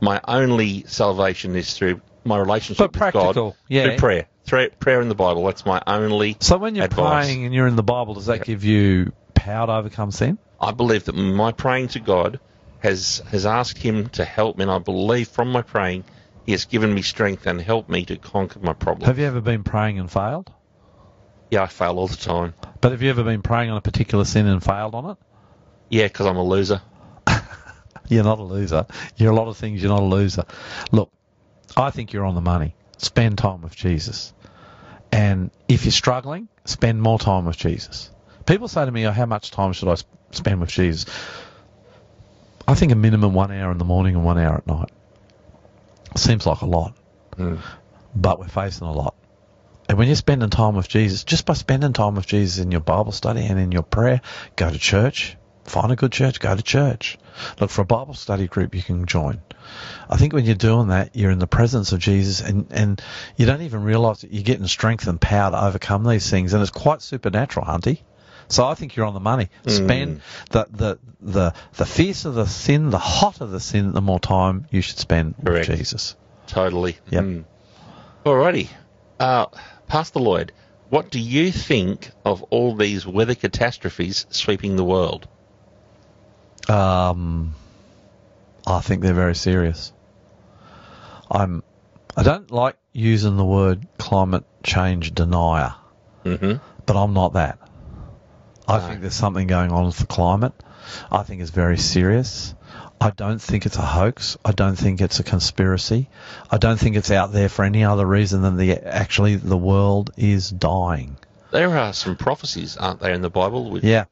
My only salvation is through my relationship But with God, yeah. through prayer, prayer in the Bible. That's my only. So when you're advice. praying and you're in the Bible, does that give you power to overcome sin? I believe that my praying to God has has asked Him to help me, and I believe from my praying, He has given me strength and helped me to conquer my problem. Have you ever been praying and failed? Yeah, I fail all the time. But have you ever been praying on a particular sin and failed on it? Yeah, because I'm a loser. You're not a loser. You're a lot of things. You're not a loser. Look, I think you're on the money. Spend time with Jesus. And if you're struggling, spend more time with Jesus. People say to me, oh, how much time should I spend with Jesus? I think a minimum one hour in the morning and one hour at night. Seems like a lot. Hmm. But we're facing a lot. And when you're spending time with Jesus, just by spending time with Jesus in your Bible study and in your prayer, go to church, find a good church, go to church. Look for a Bible study group you can join. I think when you're doing that, you're in the presence of Jesus and, and you don't even realize that you're getting strength and power to overcome these things. And it's quite supernatural, Hunty. So I think you're on the money. Spend the, the, the, the fiercer the sin, the hotter the sin, the more time you should spend Correct. with Jesus. Totally. Yep. Mm. Alrighty. Uh, Pastor Lloyd, what do you think of all these weather catastrophes sweeping the world? Um, I think they're very serious. I'm. I don't like using the word climate change denier, hmm but I'm not that. I No. think there's something going on with the climate. I think it's very serious. I don't think it's a hoax. I don't think it's a conspiracy. I don't think it's out there for any other reason than the actually the world is dying. There are some prophecies, aren't there, in the Bible, which, Yeah.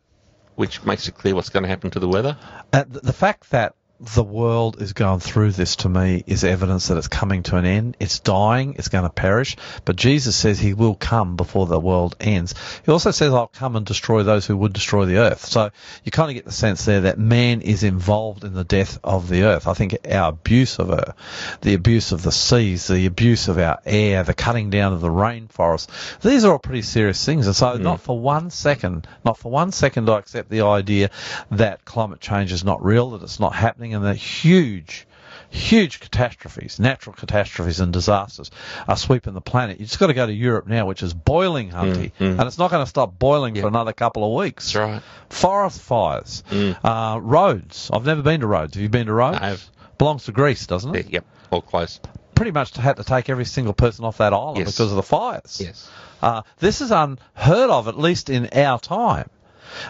Which makes it clear what's going to happen to the weather? Uh, th- the fact that the world is going through this to me is evidence that it's coming to an end. It's dying. It's going to perish. But Jesus says he will come before the world ends. He also says, I'll come and destroy those who would destroy the earth. So you kind of get the sense there that man is involved in the death of the earth. I think our abuse of her, the abuse of the seas, the abuse of our air, the cutting down of the rainforest, these are all pretty serious things. And so hmm. not for one second, not for one second I accept the idea that climate change is not real, that it's not happening, and that huge, huge catastrophes, natural catastrophes and disasters are sweeping the planet. You just got to go to Europe now, which is boiling, Hunty, and it's not going to stop boiling for another couple of weeks. That's right. Forest fires, uh, Rhodes. I've never been to Rhodes. Have you been to Rhodes? I have. Belongs to Greece, doesn't it? yep, all close. Pretty much had to take every single person off that island Yes. because of the fires. Yes. Uh, this is unheard of, at least in our time.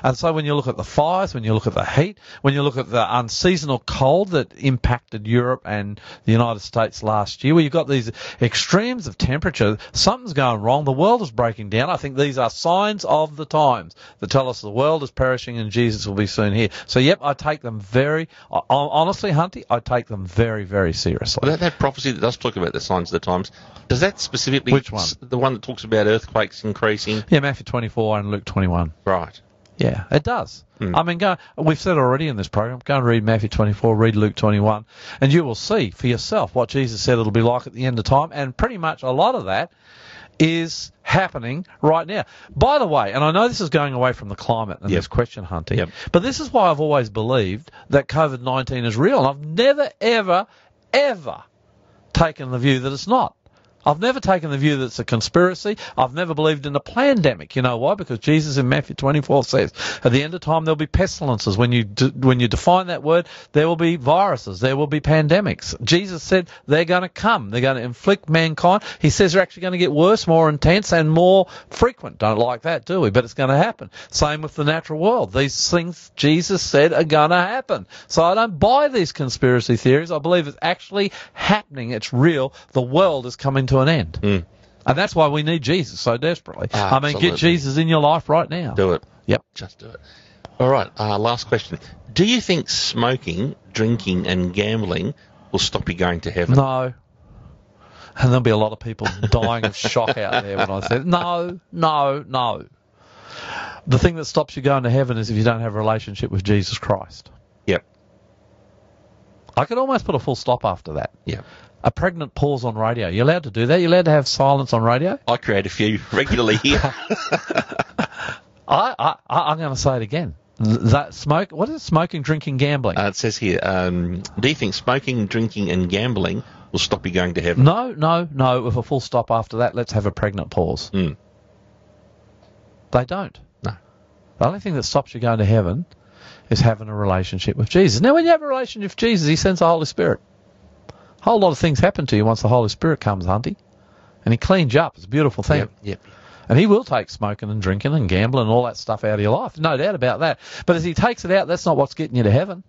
And so when you look at the fires, when you look at the heat, when you look at the unseasonal cold that impacted Europe and the United States last year, where you've got these extremes of temperature, something's going wrong. The world is breaking down. I think these are signs of the times that tell us the world is perishing and Jesus will be soon here. So, yep, I take them very, honestly, Hunty, I take them very, very seriously. Well, that, that prophecy that does talk about the signs of the times, does that specifically... Which one? The one that talks about earthquakes increasing? yeah, Matthew 24 and Luke 21. Right. Yeah, it does. Hmm. I mean, go. We've said already in this program. Go and read Matthew 24, read Luke 21, and you will see for yourself what Jesus said it'll be like at the end of time. And pretty much a lot of that is happening right now. By the way, and I know this is going away from the climate and Yep. this question Hunty, Yep. but this is why I've always believed that COVID 19 is real. And I've never, ever, ever taken the view that it's not. I've never taken the view that it's a conspiracy. I've never believed in a pandemic. You know why? Because Jesus in Matthew 24 says, at the end of time there'll be pestilences. When you de- when you define that word, there will be viruses. There will be pandemics. Jesus said they're going to come. They're going to inflict mankind. He says they're actually going to get worse, more intense, and more frequent. Don't like that, do we? But it's going to happen. Same with the natural world. These things Jesus said are going to happen. So I don't buy these conspiracy theories. I believe it's actually happening. It's real. The world is coming to an end. And that's why we need Jesus so desperately. I mean, get Jesus in your life right now. Do it. Yep. Just do it. All right. Uh, last question. Do you think smoking, drinking, and gambling will stop you going to heaven? No. And there'll be a lot of people dying of shock out there when I say, no, no, no. The thing that stops you going to heaven is if you don't have a relationship with Jesus Christ. Yep. I could almost put a full stop after that. Yep. A pregnant pause on radio. You're allowed to do that? You're allowed to have silence on radio? I create a few regularly here. I, I, I'm going to say it again. That smoke. What is it? Smoking, drinking, gambling. Uh, it says here, um, do you think smoking, drinking, and gambling will stop you going to heaven? no, no, no. With a full stop after that, let's have a pregnant pause. Mm. They don't. No. The only thing that stops you going to heaven is having a relationship with Jesus. Now, when you have a relationship with Jesus, He sends the Holy Spirit. A whole lot of things happen to you once the Holy Spirit comes, Hunty, and He cleans you up. It's a beautiful thing. Yep. Yep. And he will take smoking and drinking and gambling and all that stuff out of your life. No doubt about that. But as he takes it out, that's not what's getting you to heaven.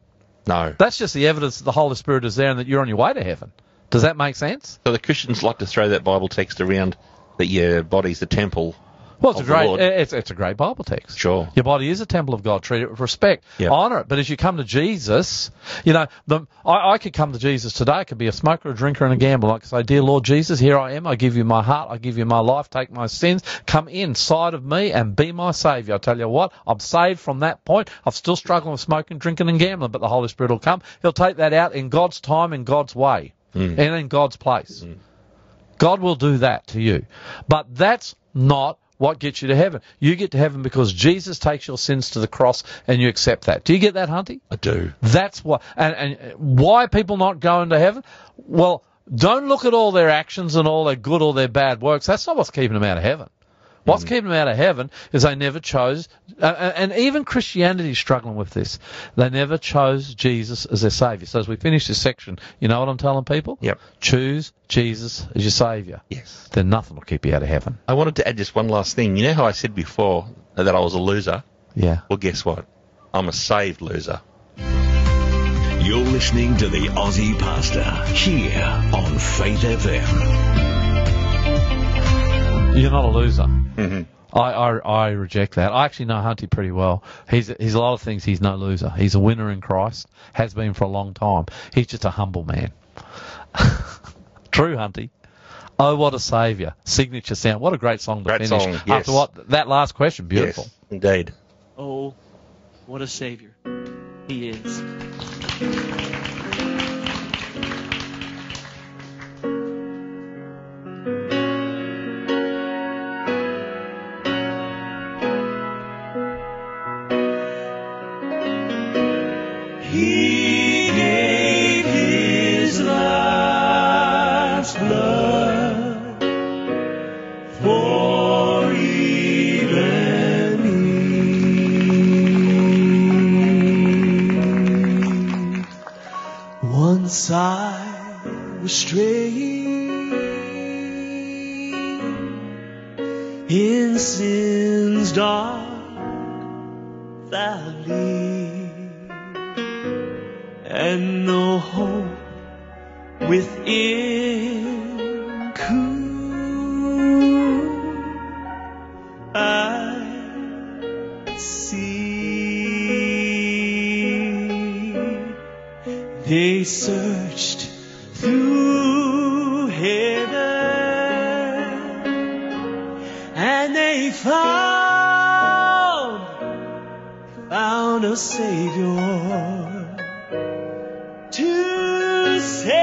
No. That's just the evidence that the Holy Spirit is there and that you're on your way to heaven. Does that make sense? So the Christians like to throw that Bible text around that your body's the temple. Well, it's a great, it's, it's a great Bible text. Sure. Your body is a temple of God. Treat it with respect. Yep. Honor it. But as you come to Jesus, you know, the, I, I could come to Jesus today. I could be a smoker, a drinker, and a gambler. I could say, Dear Lord Jesus, here I am. I give you my heart. I give you my life. Take my sins. Come inside of me and be my Savior. I tell you what, I'm saved from that point. I'm still struggling with smoking, drinking, and gambling, but the Holy Spirit will come. He'll take that out in God's time, in God's way, and in God's place. God will do that to you. But that's not what gets you to heaven. You get to heaven because Jesus takes your sins to the cross and you accept that. Do you get that, Hunty? I do. That's why. And, and why people not going to heaven? Well, don't look at all their actions and all their good or their bad works. That's not what's keeping them out of heaven. What's keeping them out of heaven is they never chose, uh, and even Christianity is struggling with this. They never chose Jesus as their savior. So as we finish this section, you know what I'm telling people? Yep. Choose Jesus as your savior. Yes. Then nothing will keep you out of heaven. I wanted to add just one last thing. You know how I said before that I was a loser? Yeah. Well, guess what? I'm a saved loser. You're listening to the Aussie Pastor here on Faith FM. You're not a loser. Mm-hmm. I, I I reject that. I actually know Hunty pretty well. He's he's a lot of things. He's no loser. He's a winner in Christ. Has been for a long time. He's just a humble man. True, Hunty. Oh, what a saviour! Signature sound. What a great song to Great finish. song, yes. After what that last question, beautiful. Yes, indeed. Oh, what a Savior He is. Was straying to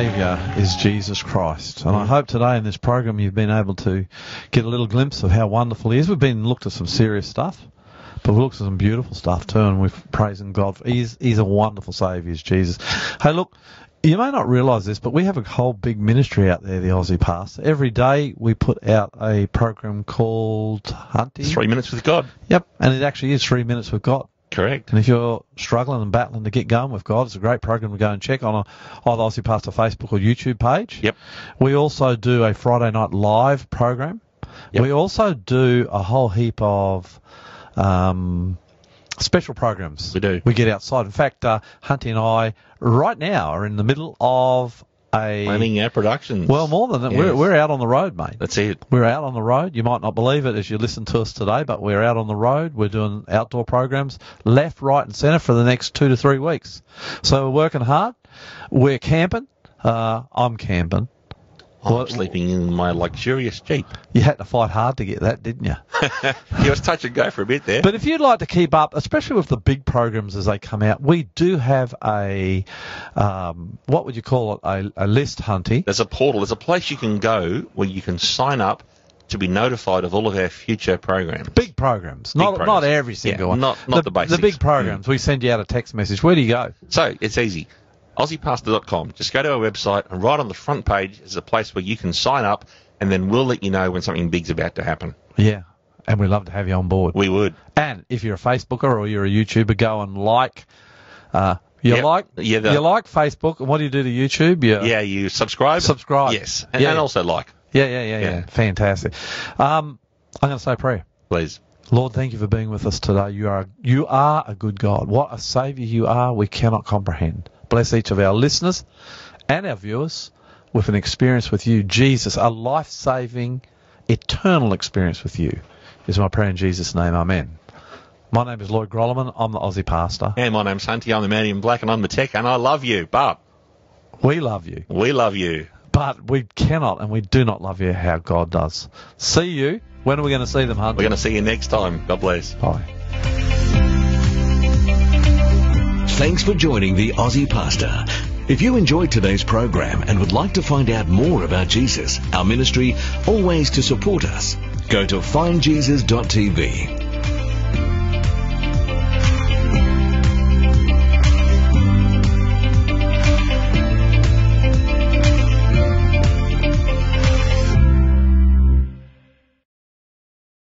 saviour is Jesus Christ. And I hope today in this program you've been able to get a little glimpse of how wonderful he is. We've been looked at some serious stuff, but we've looked at some beautiful stuff too, and we've praising God. For, he's, he's a wonderful saviour, is Jesus. Hey, look, you may not realise this, but we have a whole big ministry out there, the Aussie Pastor. Every day we put out a program called Hunty. Three minutes with God. Yep, and it actually is three minutes with God. Correct. And if you're struggling and battling to get going with God, it's a great program to go and check on on the Aussie Pastor Facebook or YouTube page. Yep. We also do a Friday night live program. Yep. We also do a whole heap of um, special programs. We do. We get outside. In fact, uh, Hunty and I right now are in the middle of a Planning our productions. well more than that. We're we're out on the road, mate. That's it. We're out on the road. You might not believe it as you listen to us today, but we're out on the road. We're doing outdoor programs left, right, and centre for the next two to three weeks. So we're working hard. We're camping. Uh, I'm camping. I'm sleeping in my luxurious Jeep. You had to fight hard to get that, didn't you? it was touch and go for a bit there. But if you'd like to keep up, especially with the big programs as they come out, we do have a um, what would you call it? A, a list, Hunty. There's a portal. There's a place you can go where you can sign up to be notified of all of our future programs. Big programs, not programs. not every single Yeah, one. not- not the basics. The big programs. We send you out a text message. Where do you go? So it's easy. AussiePastor.com. Just go to our website and right on the front page is a place where you can sign up, and then we'll let you know when something big's about to happen. Yeah, and we'd love to have you on board. We would. And if you're a Facebooker or you're a YouTuber, go and like. Uh, you Yep. like Yeah, the- you like Facebook, and what do you do to YouTube? You Yeah, you subscribe. subscribe. Yes, and, Yeah. and also like, yeah, yeah, yeah, yeah. Yeah. Fantastic. Um, I'm going to say a prayer. please. Lord, thank you for being with us today. You are you are a good God. What a Saviour you are, we cannot comprehend. Bless each of our listeners and our viewers with an experience with you, Jesus, a life saving, eternal experience with you. Is my prayer in Jesus' name. Amen. My name is Lloyd Grolimund. I'm the Aussie pastor. And my name's Hunty. I'm the man in black and I'm the tech and I love you, but We love you. we love you. But we cannot and we do not love you how God does. See you. When are we going to see them, Hunt? We're going to see you next time. God bless. Bye. Thanks for joining the Aussie Pastor. If you enjoyed today's program and would like to find out more about Jesus, our ministry, or ways to support us, go to findjesus.tv